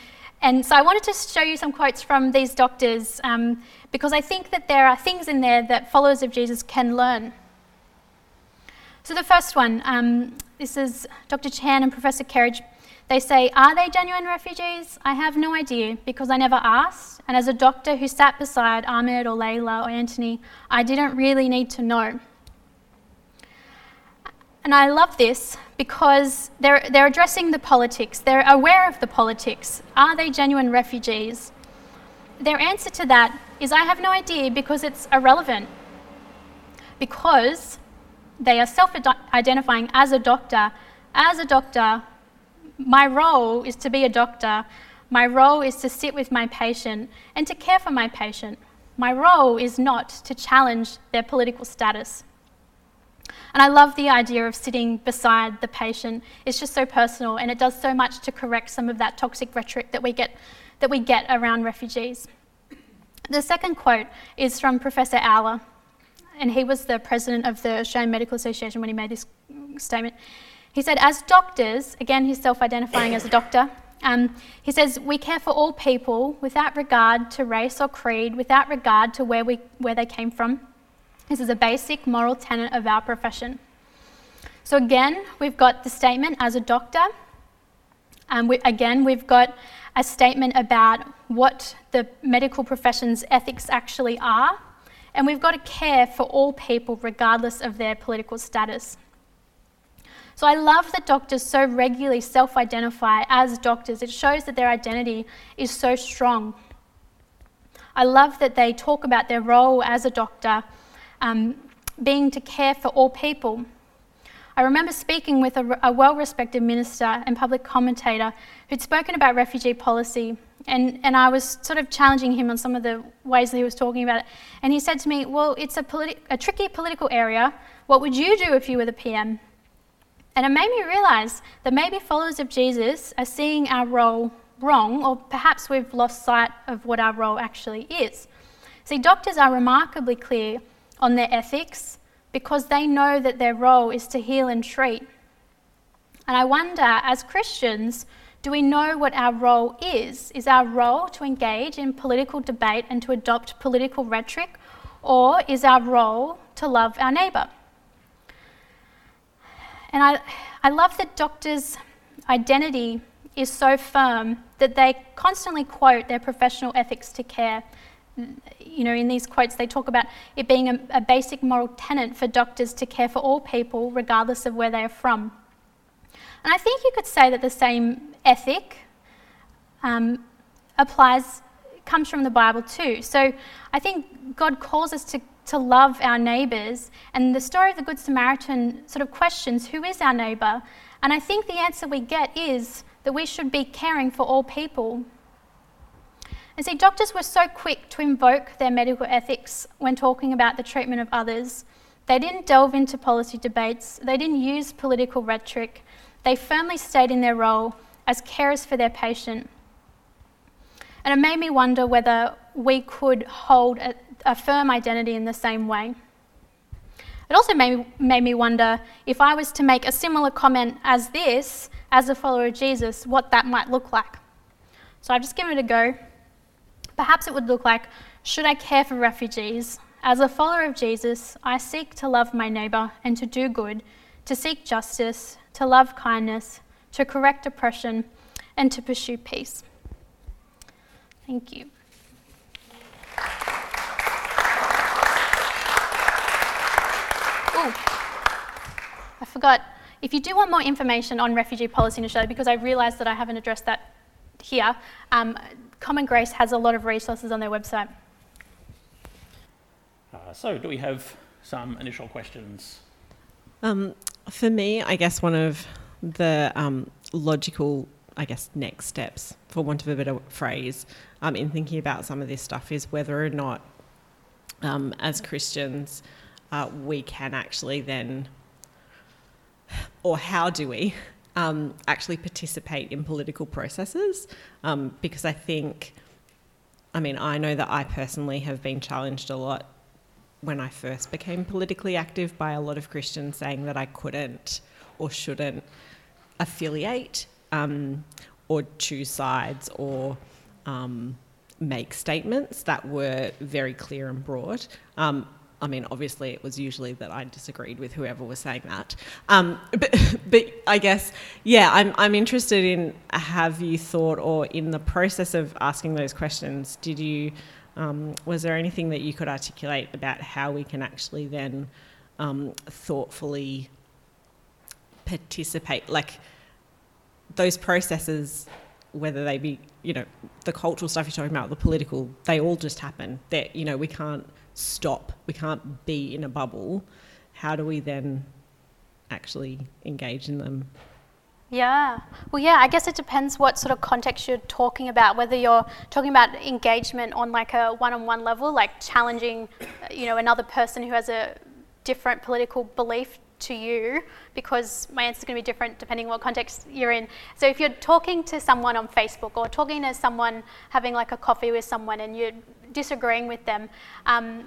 and so I wanted to show you some quotes from these doctors um, because I think that there are things in there that followers of Jesus can learn. So the first one, um, this is Dr. Chan and Professor Kerridge. They say, Are they genuine refugees? I have no idea because I never asked. And as a doctor who sat beside Ahmed or Layla or Anthony, I didn't really need to know. And I love this because they're, they're addressing the politics. They're aware of the politics. Are they genuine refugees? Their answer to that is I have no idea because it's irrelevant. Because they are self identifying as a doctor. As a doctor, my role is to be a doctor. My role is to sit with my patient and to care for my patient. My role is not to challenge their political status. And I love the idea of sitting beside the patient. It's just so personal and it does so much to correct some of that toxic rhetoric that we get, that we get around refugees. The second quote is from Professor Owler, and he was the president of the Australian Medical Association when he made this statement. He said, as doctors, again, he's self identifying as a doctor, um, he says, we care for all people without regard to race or creed, without regard to where, we, where they came from. This is a basic moral tenet of our profession. So, again, we've got the statement as a doctor. and we, again, we've got a statement about what the medical profession's ethics actually are. And we've got to care for all people, regardless of their political status. So I love that doctors so regularly self identify as doctors. It shows that their identity is so strong. I love that they talk about their role as a doctor um, being to care for all people. I remember speaking with a, a well respected minister and public commentator who'd spoken about refugee policy, and, and I was sort of challenging him on some of the ways that he was talking about it. And he said to me, Well, it's a, politi- a tricky political area. What would you do if you were the PM? And it made me realize that maybe followers of Jesus are seeing our role wrong, or perhaps we've lost sight of what our role actually is. See, doctors are remarkably clear on their ethics because they know that their role is to heal and treat. And I wonder, as Christians, do we know what our role is? Is our role to engage in political debate and to adopt political rhetoric, or is our role to love our neighbour? And I, I love that doctors' identity is so firm that they constantly quote their professional ethics to care. You know, in these quotes, they talk about it being a, a basic moral tenet for doctors to care for all people, regardless of where they are from. And I think you could say that the same ethic um, applies, comes from the Bible too. So I think God calls us to to love our neighbours. And the story of the Good Samaritan sort of questions who is our neighbour? And I think the answer we get is that we should be caring for all people. And see, doctors were so quick to invoke their medical ethics when talking about the treatment of others. They didn't delve into policy debates, they didn't use political rhetoric. They firmly stayed in their role as carers for their patient. And it made me wonder whether we could hold a, a firm identity in the same way. It also made, made me wonder if I was to make a similar comment as this, as a follower of Jesus, what that might look like. So I've just given it a go. Perhaps it would look like Should I care for refugees? As a follower of Jesus, I seek to love my neighbour and to do good, to seek justice, to love kindness, to correct oppression, and to pursue peace. Thank you. I forgot. If you do want more information on refugee policy in Australia, because I realise that I haven't addressed that here, um, Common Grace has a lot of resources on their website.
Uh, so, do we have some initial questions?
Um, for me, I guess one of the um, logical, I guess, next steps, for want of a better phrase, um, in thinking about some of this stuff is whether or not, um, as Christians, uh, we can actually then or how do we um, actually participate in political processes? Um, because I think, I mean, I know that I personally have been challenged a lot when I first became politically active by a lot of Christians saying that I couldn't or shouldn't affiliate um, or choose sides or um, make statements that were very clear and broad. I mean, obviously, it was usually that I disagreed with whoever was saying that. Um, but, [laughs] but I guess, yeah, I'm, I'm interested in have you thought, or in the process of asking those questions, did you, um, was there anything that you could articulate about how we can actually then um, thoughtfully participate? Like, those processes, whether they be, you know, the cultural stuff you're talking about, the political, they all just happen. That, you know, we can't stop, we can't be in a bubble. How do we then actually engage in them?
Yeah. Well, yeah, I guess it depends what sort of context you're talking about, whether you're talking about engagement on like a one on one level, like challenging, uh, you know, another person who has a different political belief to you because my answer is going to be different depending on what context you're in. So if you're talking to someone on Facebook or talking to someone having like a coffee with someone and you're disagreeing with them, um,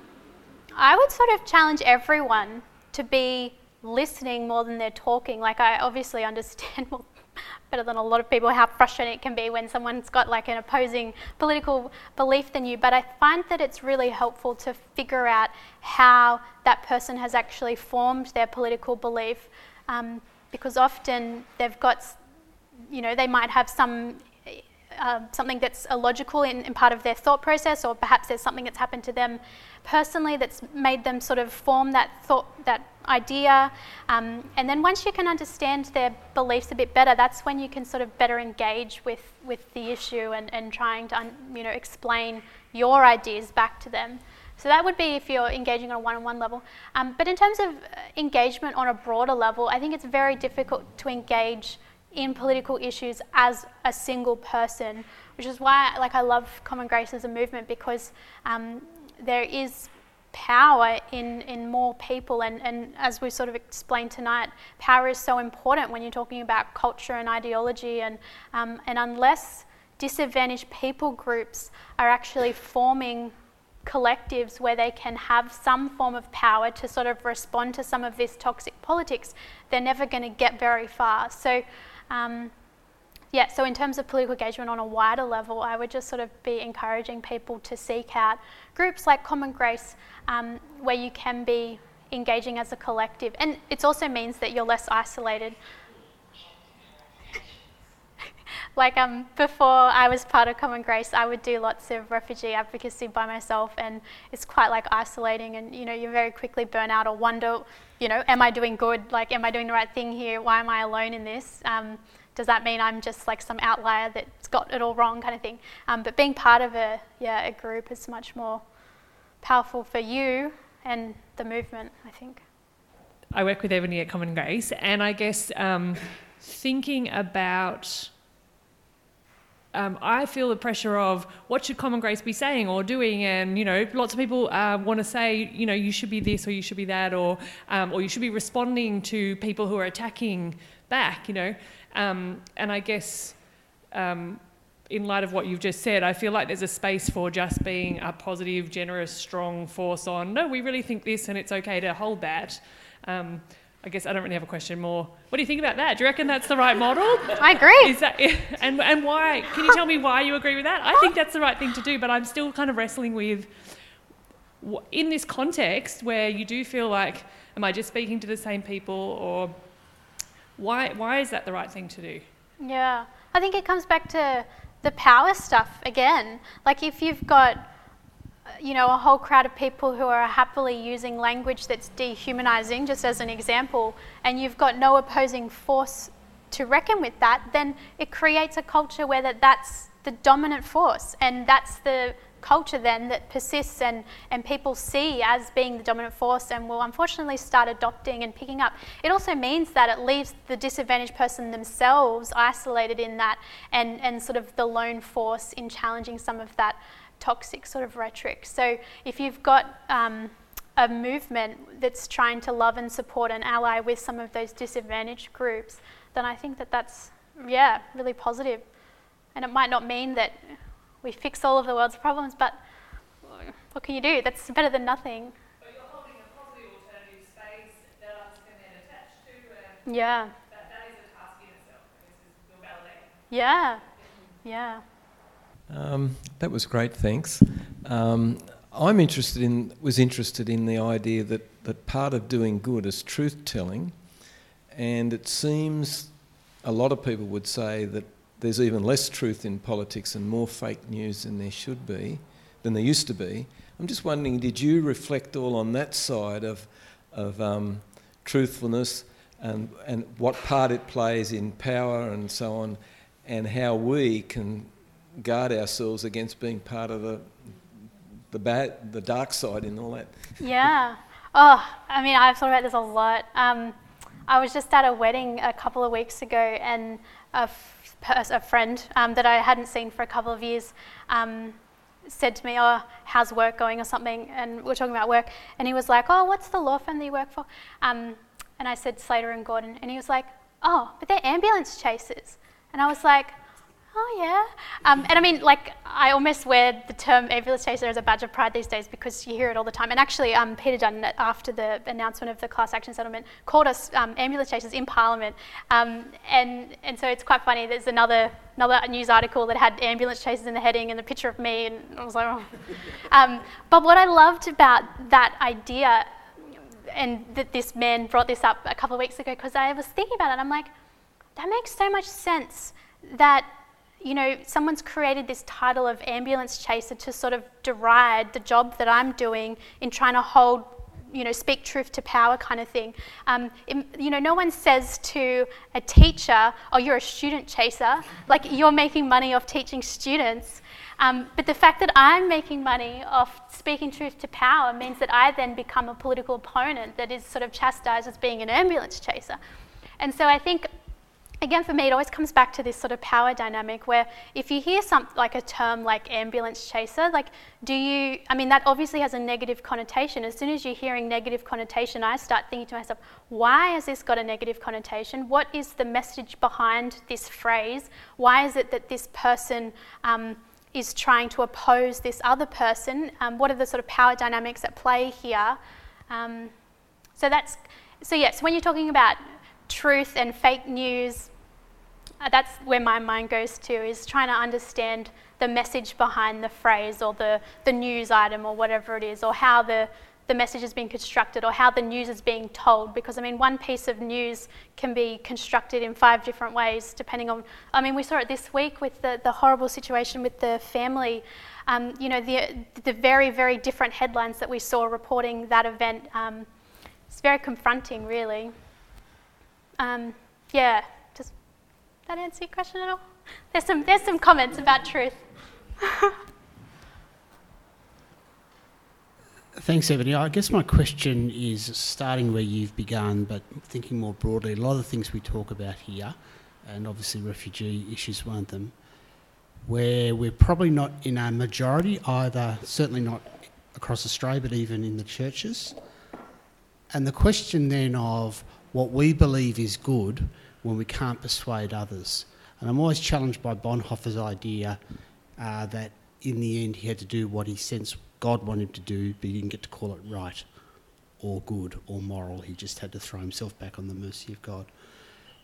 I would sort of challenge everyone to be listening more than they're talking. Like I obviously [laughs] understand better than a lot of people how frustrating it can be when someone's got like an opposing political belief than you. But I find that it's really helpful to figure out how that person has actually formed their political belief, um, because often they've got, you know, they might have some uh, something that's illogical in, in part of their thought process, or perhaps there's something that's happened to them personally that's made them sort of form that thought, that idea. Um, and then once you can understand their beliefs a bit better, that's when you can sort of better engage with, with the issue and, and trying to, you know, explain your ideas back to them. So that would be if you're engaging on a one-on-one level. Um, but in terms of uh, engagement on a broader level, I think it's very difficult to engage in political issues as a single person, which is why like I love Common Grace as a movement because um, there is power in, in more people and, and as we sort of explained tonight, power is so important when you're talking about culture and ideology and, um, and unless disadvantaged people groups are actually forming collectives where they can have some form of power to sort of respond to some of this toxic politics, they're never going to get very far. So um, yeah, so in terms of political engagement on a wider level, I would just sort of be encouraging people to seek out groups like Common Grace um, where you can be engaging as a collective. And it also means that you're less isolated. Like um, before I was part of Common Grace, I would do lots of refugee advocacy by myself, and it's quite like isolating. And you know, you very quickly burn out or wonder, you know, am I doing good? Like, am I doing the right thing here? Why am I alone in this? Um, does that mean I'm just like some outlier that's got it all wrong kind of thing? Um, but being part of a yeah a group is much more powerful for you and the movement, I think.
I work with Ebony at Common Grace, and I guess um, thinking about. Um, I feel the pressure of what should Common Grace be saying or doing, and you know, lots of people uh, want to say, you know, you should be this or you should be that, or um, or you should be responding to people who are attacking back, you know. Um, and I guess um, in light of what you've just said, I feel like there's a space for just being a positive, generous, strong force on, no, we really think this and it's okay to hold that. I guess I don't really have a question more. What do you think about that? Do you reckon that's the right model?
I agree.
Is that, [laughs] and, and why? Can you tell me why you agree with that? I think that's the right thing to do, but I'm still kind of wrestling with in this context where you do feel like, am I just speaking to the same people or why, why is that the right thing to do?
Yeah, I think it comes back to the power stuff again. Like if you've got, you know, a whole crowd of people who are happily using language that's dehumanizing, just as an example, and you've got no opposing force to reckon with that, then it creates a culture where that, that's the dominant force and that's the culture then that persists and, and people see as being the dominant force and will unfortunately start adopting and picking up. It also means that it leaves the disadvantaged person themselves isolated in that and, and sort of the lone force in challenging some of that toxic sort of rhetoric. So if you've got um, a movement that's trying to love and support and ally with some of those disadvantaged groups, then I think that that's, yeah, really positive. And it might not mean that we fix all of the world's problems, but what can you do? That's better than nothing.
But you're holding a positive alternative space that others can then attach to,
Yeah,
that, that is a task in itself. This is your validating.
yeah, yeah.
Um, that was great, thanks. Um, I'm interested in was interested in the idea that, that part of doing good is truth telling, and it seems a lot of people would say that there's even less truth in politics and more fake news than there should be, than there used to be. I'm just wondering, did you reflect all on that side of of um, truthfulness and and what part it plays in power and so on, and how we can guard ourselves against being part of the the bad, the dark side and all that.
Yeah. Oh, I mean, I've thought about this a lot. Um, I was just at a wedding a couple of weeks ago, and a, f- a friend um, that I hadn't seen for a couple of years um, said to me, "Oh, how's work going?" or something, and we are talking about work, and he was like, "Oh, what's the law firm that you work for?" Um, and I said Slater and Gordon, and he was like, "Oh, but they're ambulance chasers," and I was like. Oh yeah, um, and I mean, like, I almost wear the term ambulance chaser as a badge of pride these days because you hear it all the time. And actually, um, Peter Dutton, after the announcement of the class action settlement, called us um, ambulance chasers in Parliament. Um, and and so it's quite funny. There's another another news article that had ambulance chasers in the heading and a picture of me, and I was like, oh. [laughs] Um, but what I loved about that idea, and that this man brought this up a couple of weeks ago, because I was thinking about it, I'm like, that makes so much sense. That you know, someone's created this title of ambulance chaser to sort of deride the job that I'm doing in trying to hold, you know, speak truth to power kind of thing. Um, it, you know, no one says to a teacher, oh, you're a student chaser, like you're making money off teaching students. Um, but the fact that I'm making money off speaking truth to power means that I then become a political opponent that is sort of chastised as being an ambulance chaser. And so I think again, for me, it always comes back to this sort of power dynamic where if you hear something like a term like ambulance chaser, like, do you, I mean, that obviously has a negative connotation. As soon as you're hearing negative connotation, I start thinking to myself, why has this got a negative connotation? What is the message behind this phrase? Why is it that this person, um, is trying to oppose this other person? Um, what are the sort of power dynamics at play here? Um, so that's so yes. When you're talking about truth and fake news, uh, that's where my mind goes to, is trying to understand the message behind the phrase or the, the news item or whatever it is, or how the, the message is being constructed or how the news is being told. Because, I mean, one piece of news can be constructed in five different ways, depending on. I mean, we saw it this week with the, the horrible situation with the family. Um, you know, the, the very, very different headlines that we saw reporting that event. Um, it's very confronting, really. Um, yeah, does that answer your question at all? There's some, there's some comments about truth. [laughs]
Thanks, Ebony. I guess my question is starting where you've begun, but thinking more broadly. A lot of the things we talk about here, and obviously refugee issues one of them, where we're probably not in a majority, either certainly not across Australia, but even in the churches. And the question then of what we believe is good when we can't persuade others. And I'm always challenged by Bonhoeffer's idea uh, that in the end he had to do what he sensed God wanted him to do, but he didn't get to call it right or good or moral. He just had to throw himself back on the mercy of God.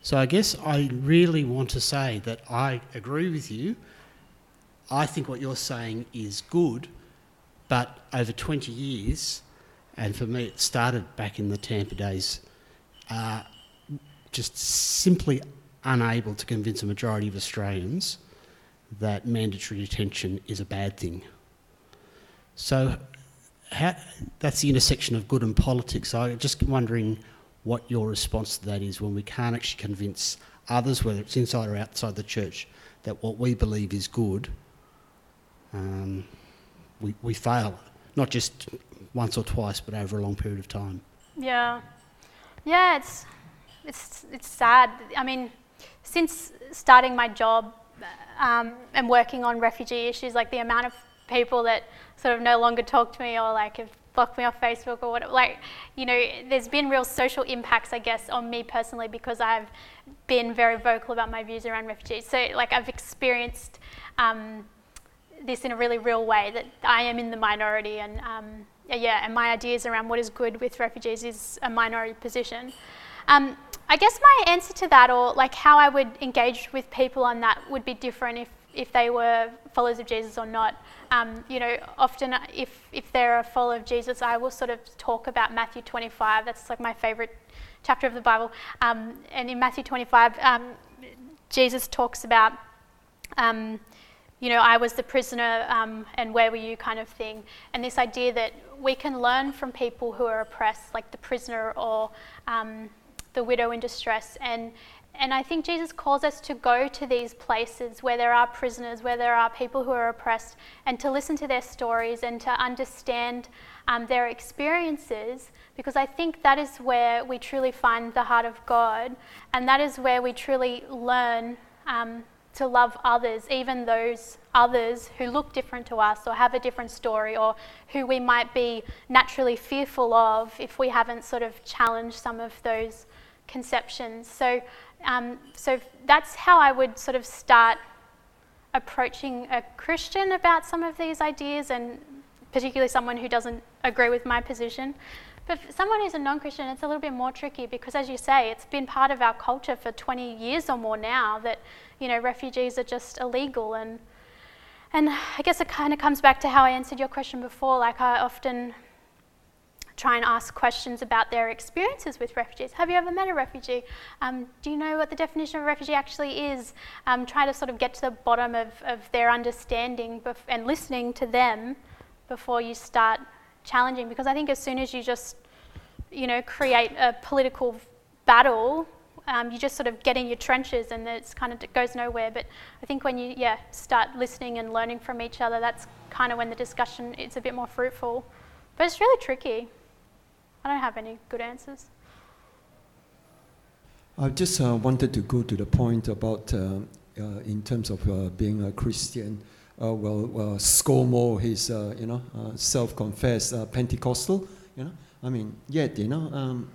So I guess I really want to say that I agree with you. I think what you're saying is good, but over 20 years, and for me it started back in the Tampa days, uh, just simply unable to convince a majority of Australians that mandatory detention is a bad thing. So how, that's the intersection of good and politics. I'm just wondering what your response to that is when we can't actually convince others, whether it's inside or outside the church, that what we believe is good, um, we, we fail, not just once or twice, but over a long period of time.
Yeah. Yeah, it's, it's, it's sad. I mean, since starting my job um, and working on refugee issues, like the amount of people that sort of no longer talk to me or like have block me off Facebook or whatever. Like, you know, there's been real social impacts, I guess, on me personally because I've been very vocal about my views around refugees. So, like, I've experienced um, this in a really real way that I am in the minority, and um, yeah, and my ideas around what is good with refugees is a minority position. Um, I guess my answer to that, or like how I would engage with people on that, would be different if if they were followers of Jesus or not. Um, you know, often if, if they're a follower of Jesus, I will sort of talk about Matthew 25. That's like my favorite chapter of the Bible. Um, and in Matthew 25, um, Jesus talks about, um, you know, I was the prisoner um, and where were you kind of thing. And this idea that we can learn from people who are oppressed, like the prisoner or um, the widow in distress, and and I think Jesus calls us to go to these places where there are prisoners, where there are people who are oppressed, and to listen to their stories and to understand um, their experiences, because I think that is where we truly find the heart of God, and that is where we truly learn um, to love others, even those others who look different to us or have a different story or who we might be naturally fearful of if we haven't sort of challenged some of those conceptions. So um, so that's how I would sort of start approaching a Christian about some of these ideas, and particularly someone who doesn't agree with my position. But for someone who's a non Christian, it's a little bit more tricky because, as you say, it's been part of our culture for 20 years or more now that, you know, refugees are just illegal. And, and I guess it kind of comes back to how I answered your question before. Like, I often try and ask questions about their experiences with refugees. Have you ever met a refugee? Um, do you know what the definition of a refugee actually is? Um, try to sort of get to the bottom of, of their understanding bef- and listening to them before you start challenging. Because I think as soon as you just, you know, create a political battle, um, you just sort of get in your trenches and it's kind of it goes nowhere. But I think when you yeah start listening and learning from each other, that's kind of when the discussion is a bit more fruitful. But it's really tricky. I don't have any good answers.
I just uh, wanted to go to the point about, uh, uh, in terms of uh, being a Christian. Uh, well, uh, ScoMo, he's, uh, you know, self-confessed Pentecostal. You know, I mean, yet, you know, um,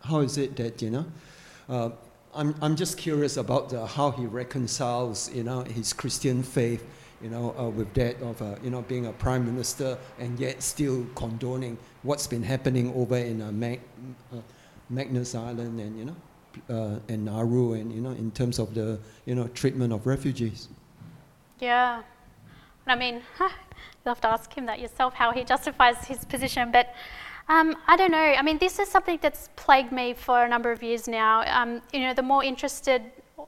how is it that, you know, I'm, I'm just curious about how he reconciles, you know, his Christian faith you know, uh, with that of, uh, you know, being a prime minister and yet still condoning what's been happening over in uh, Mag- uh, Manus Island and, you know, uh, and Nauru and, you know, in terms of the, you know, treatment of refugees.
Yeah. I mean, [laughs] you'll have to ask him that yourself, how he justifies his position. But um, I don't know. I mean, this is something that's plagued me for a number of years now. Um, you know, the more interested,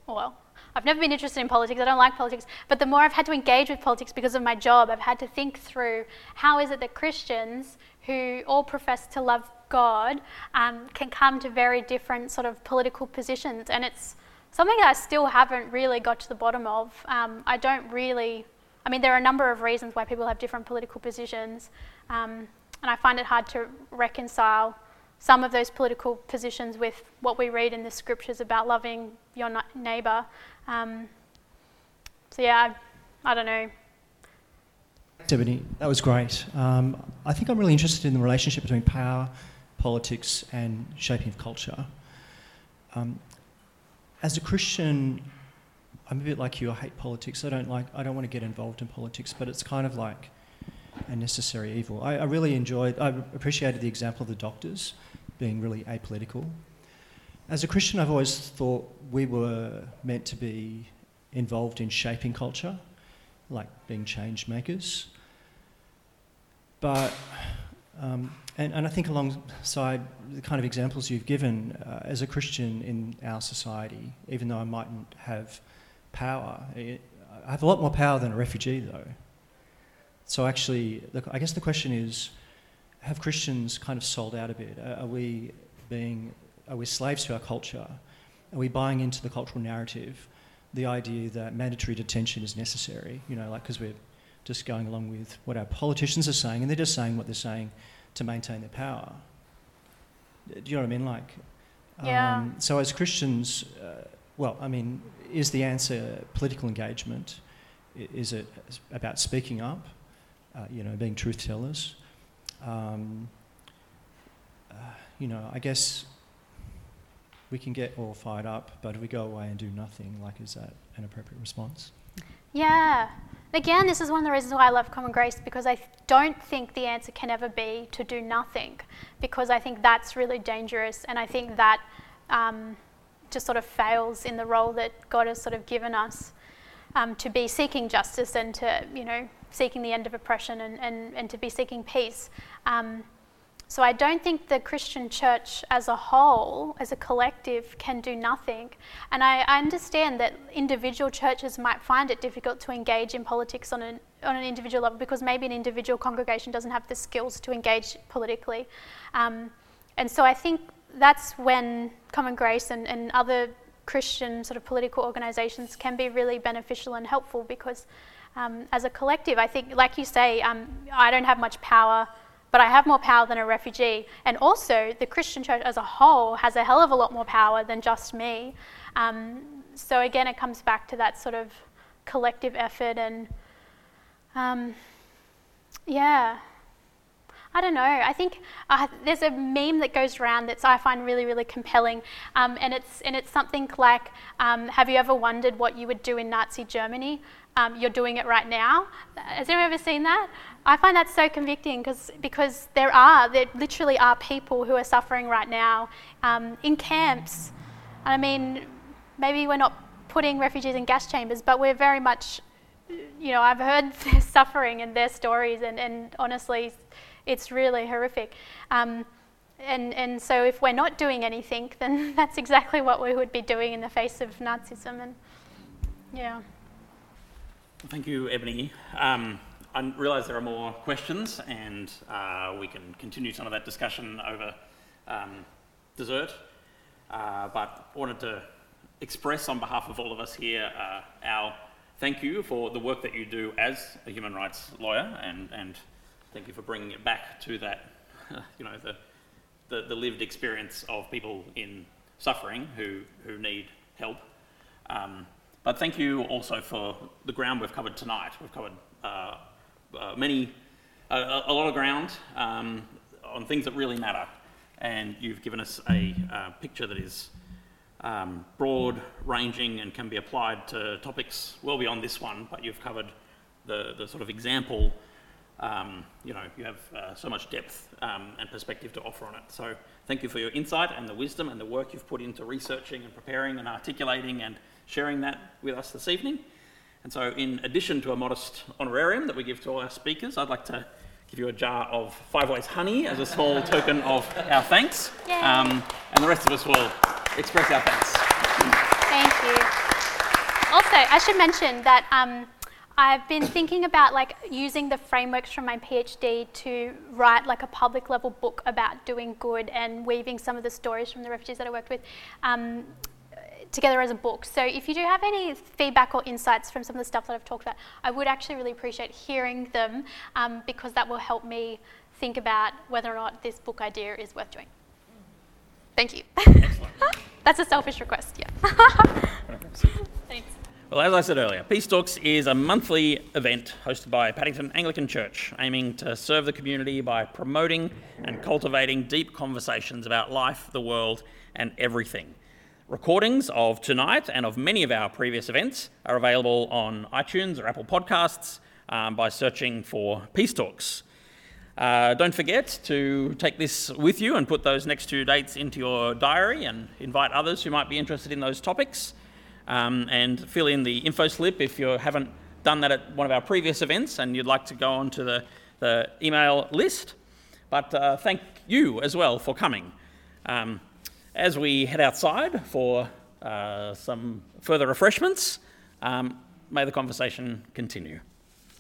well, I've never been interested in politics, I don't like politics, but the more I've had to engage with politics because of my job, I've had to think through how is it that Christians who all profess to love God um, can come to very different sort of political positions. And it's something that I still haven't really got to the bottom of. Um, I don't really, I mean, there are a number of reasons why people have different political positions, um, and I find it hard to reconcile some of those political positions with what we read in the scriptures about loving your neighbour. Um, so yeah, I, I, don't know.
Ebony, that was great. Um, I think I'm really interested in the relationship between power, politics, and shaping of culture. Um, as a Christian, I'm a bit like you. I hate politics. I don't like. I don't want to get involved in politics, but it's kind of like a necessary evil. I, I really enjoyed. I appreciated the example of the doctors being really apolitical as a Christian, I've always thought we were meant to be involved in shaping culture, like being change makers. But, um, and, and I think alongside the kind of examples you've given, uh, as a Christian in our society, even though I mightn't have power, I have a lot more power than a refugee, though. So actually, the, I guess the question is, have Christians kind of sold out a bit? Are, are we being are we slaves to our culture? Are we buying into the cultural narrative, the idea that mandatory detention is necessary? You know, like because we're just going along with what our politicians are saying, and they're just saying what they're saying to maintain their power. Do you know what I mean? Like,
yeah.
Um, so as Christians, uh, well, I mean, is the answer political engagement? Is it about speaking up? Uh, you know, being truth tellers? um, uh, you know, I guess we can get all fired up, but if we go away and do nothing, like, is that an appropriate response?
Yeah. Again, this is one of the reasons why I love Common Grace because I don't think the answer can ever be to do nothing because I think that's really dangerous and I think that um, just sort of fails in the role that God has sort of given us um, to be seeking justice and to, you know, seeking the end of oppression and, and, and to be seeking peace. Um, so I don't think the Christian church as a whole, as a collective, can do nothing. And I, I, understand that individual churches might find it difficult to engage in politics on an, on an individual level because maybe an individual congregation doesn't have the skills to engage politically. Um, and so I think that's when Common Grace and, and other Christian sort of political organizations can be really beneficial and helpful because um, as a collective, I think, like you say, um, I don't have much power but I have more power than a refugee. And also, the Christian church as a whole has a hell of a lot more power than just me. Um, so, again, it comes back to that sort of collective effort and, um, yeah. I don't know. I think uh, there's a meme that goes around that I find really, really compelling, um, and it's and it's something like, um, "Have you ever wondered what you would do in Nazi Germany? Um, you're doing it right now." Has anyone ever seen that? I find that so convicting because because there are there literally are people who are suffering right now um, in camps. And I mean, maybe we're not putting refugees in gas chambers, but we're very much, you know, I've heard [laughs] their suffering and their stories, and, and honestly, it's really horrific. Um, and, and so if we're not doing anything, [laughs] then that's exactly what we would be doing in the face of Nazism. And yeah.
Thank you, Ebony. Um, I realise there are more questions, and uh, we can continue some of that discussion over um, dessert. Uh, but I wanted to express on behalf of all of us here uh, our thank you for the work that you do as a human rights lawyer, and, and thank you for bringing it back to that, [laughs] you know, the, the, the lived experience of people in suffering who, who need help. Um, but thank you also for the ground we've covered tonight. We've covered uh, uh, many, uh, a lot of ground um, on things that really matter. And you've given us a uh, picture that is um, broad ranging and can be applied to topics well beyond this one, but you've covered the, the sort of example. Um, you know, you have uh, so much depth um, and perspective to offer on it. So, thank you for your insight and the wisdom and the work you've put into researching and preparing and articulating and sharing that with us this evening. And so, in addition to a modest honorarium that we give to all our speakers, I'd like to give you a jar of Five Ways honey as a small [laughs] token of our thanks. Um, and the rest of us will express our thanks.
Thank you. Also, I should mention that um, I've been thinking about like using the frameworks from my PhD to write like a public level book about doing good and weaving some of the stories from the refugees that I worked with. Um, together as a book. So if you do have any feedback or insights from some of the stuff that I've talked about, I would actually really appreciate hearing them um, because that will help me think about whether or not this book idea is worth doing. Thank you. [laughs] That's a selfish request, yeah. [laughs] Thanks.
Well, as I said earlier, Peace Talks is a monthly event hosted by Paddington Anglican Church, aiming to serve the community by promoting and cultivating deep conversations about life, the world, and everything. Recordings of tonight and of many of our previous events are available on iTunes or Apple Podcasts um, by searching for Peace Talks. Uh, don't forget to take this with you and put those next two dates into your diary and invite others who might be interested in those topics. Um, and fill in the info slip if you haven't done that at one of our previous events and you'd like to go onto the, the email list. But uh, thank you as well for coming. Um, as we head outside for uh, some further refreshments, um, may the conversation continue.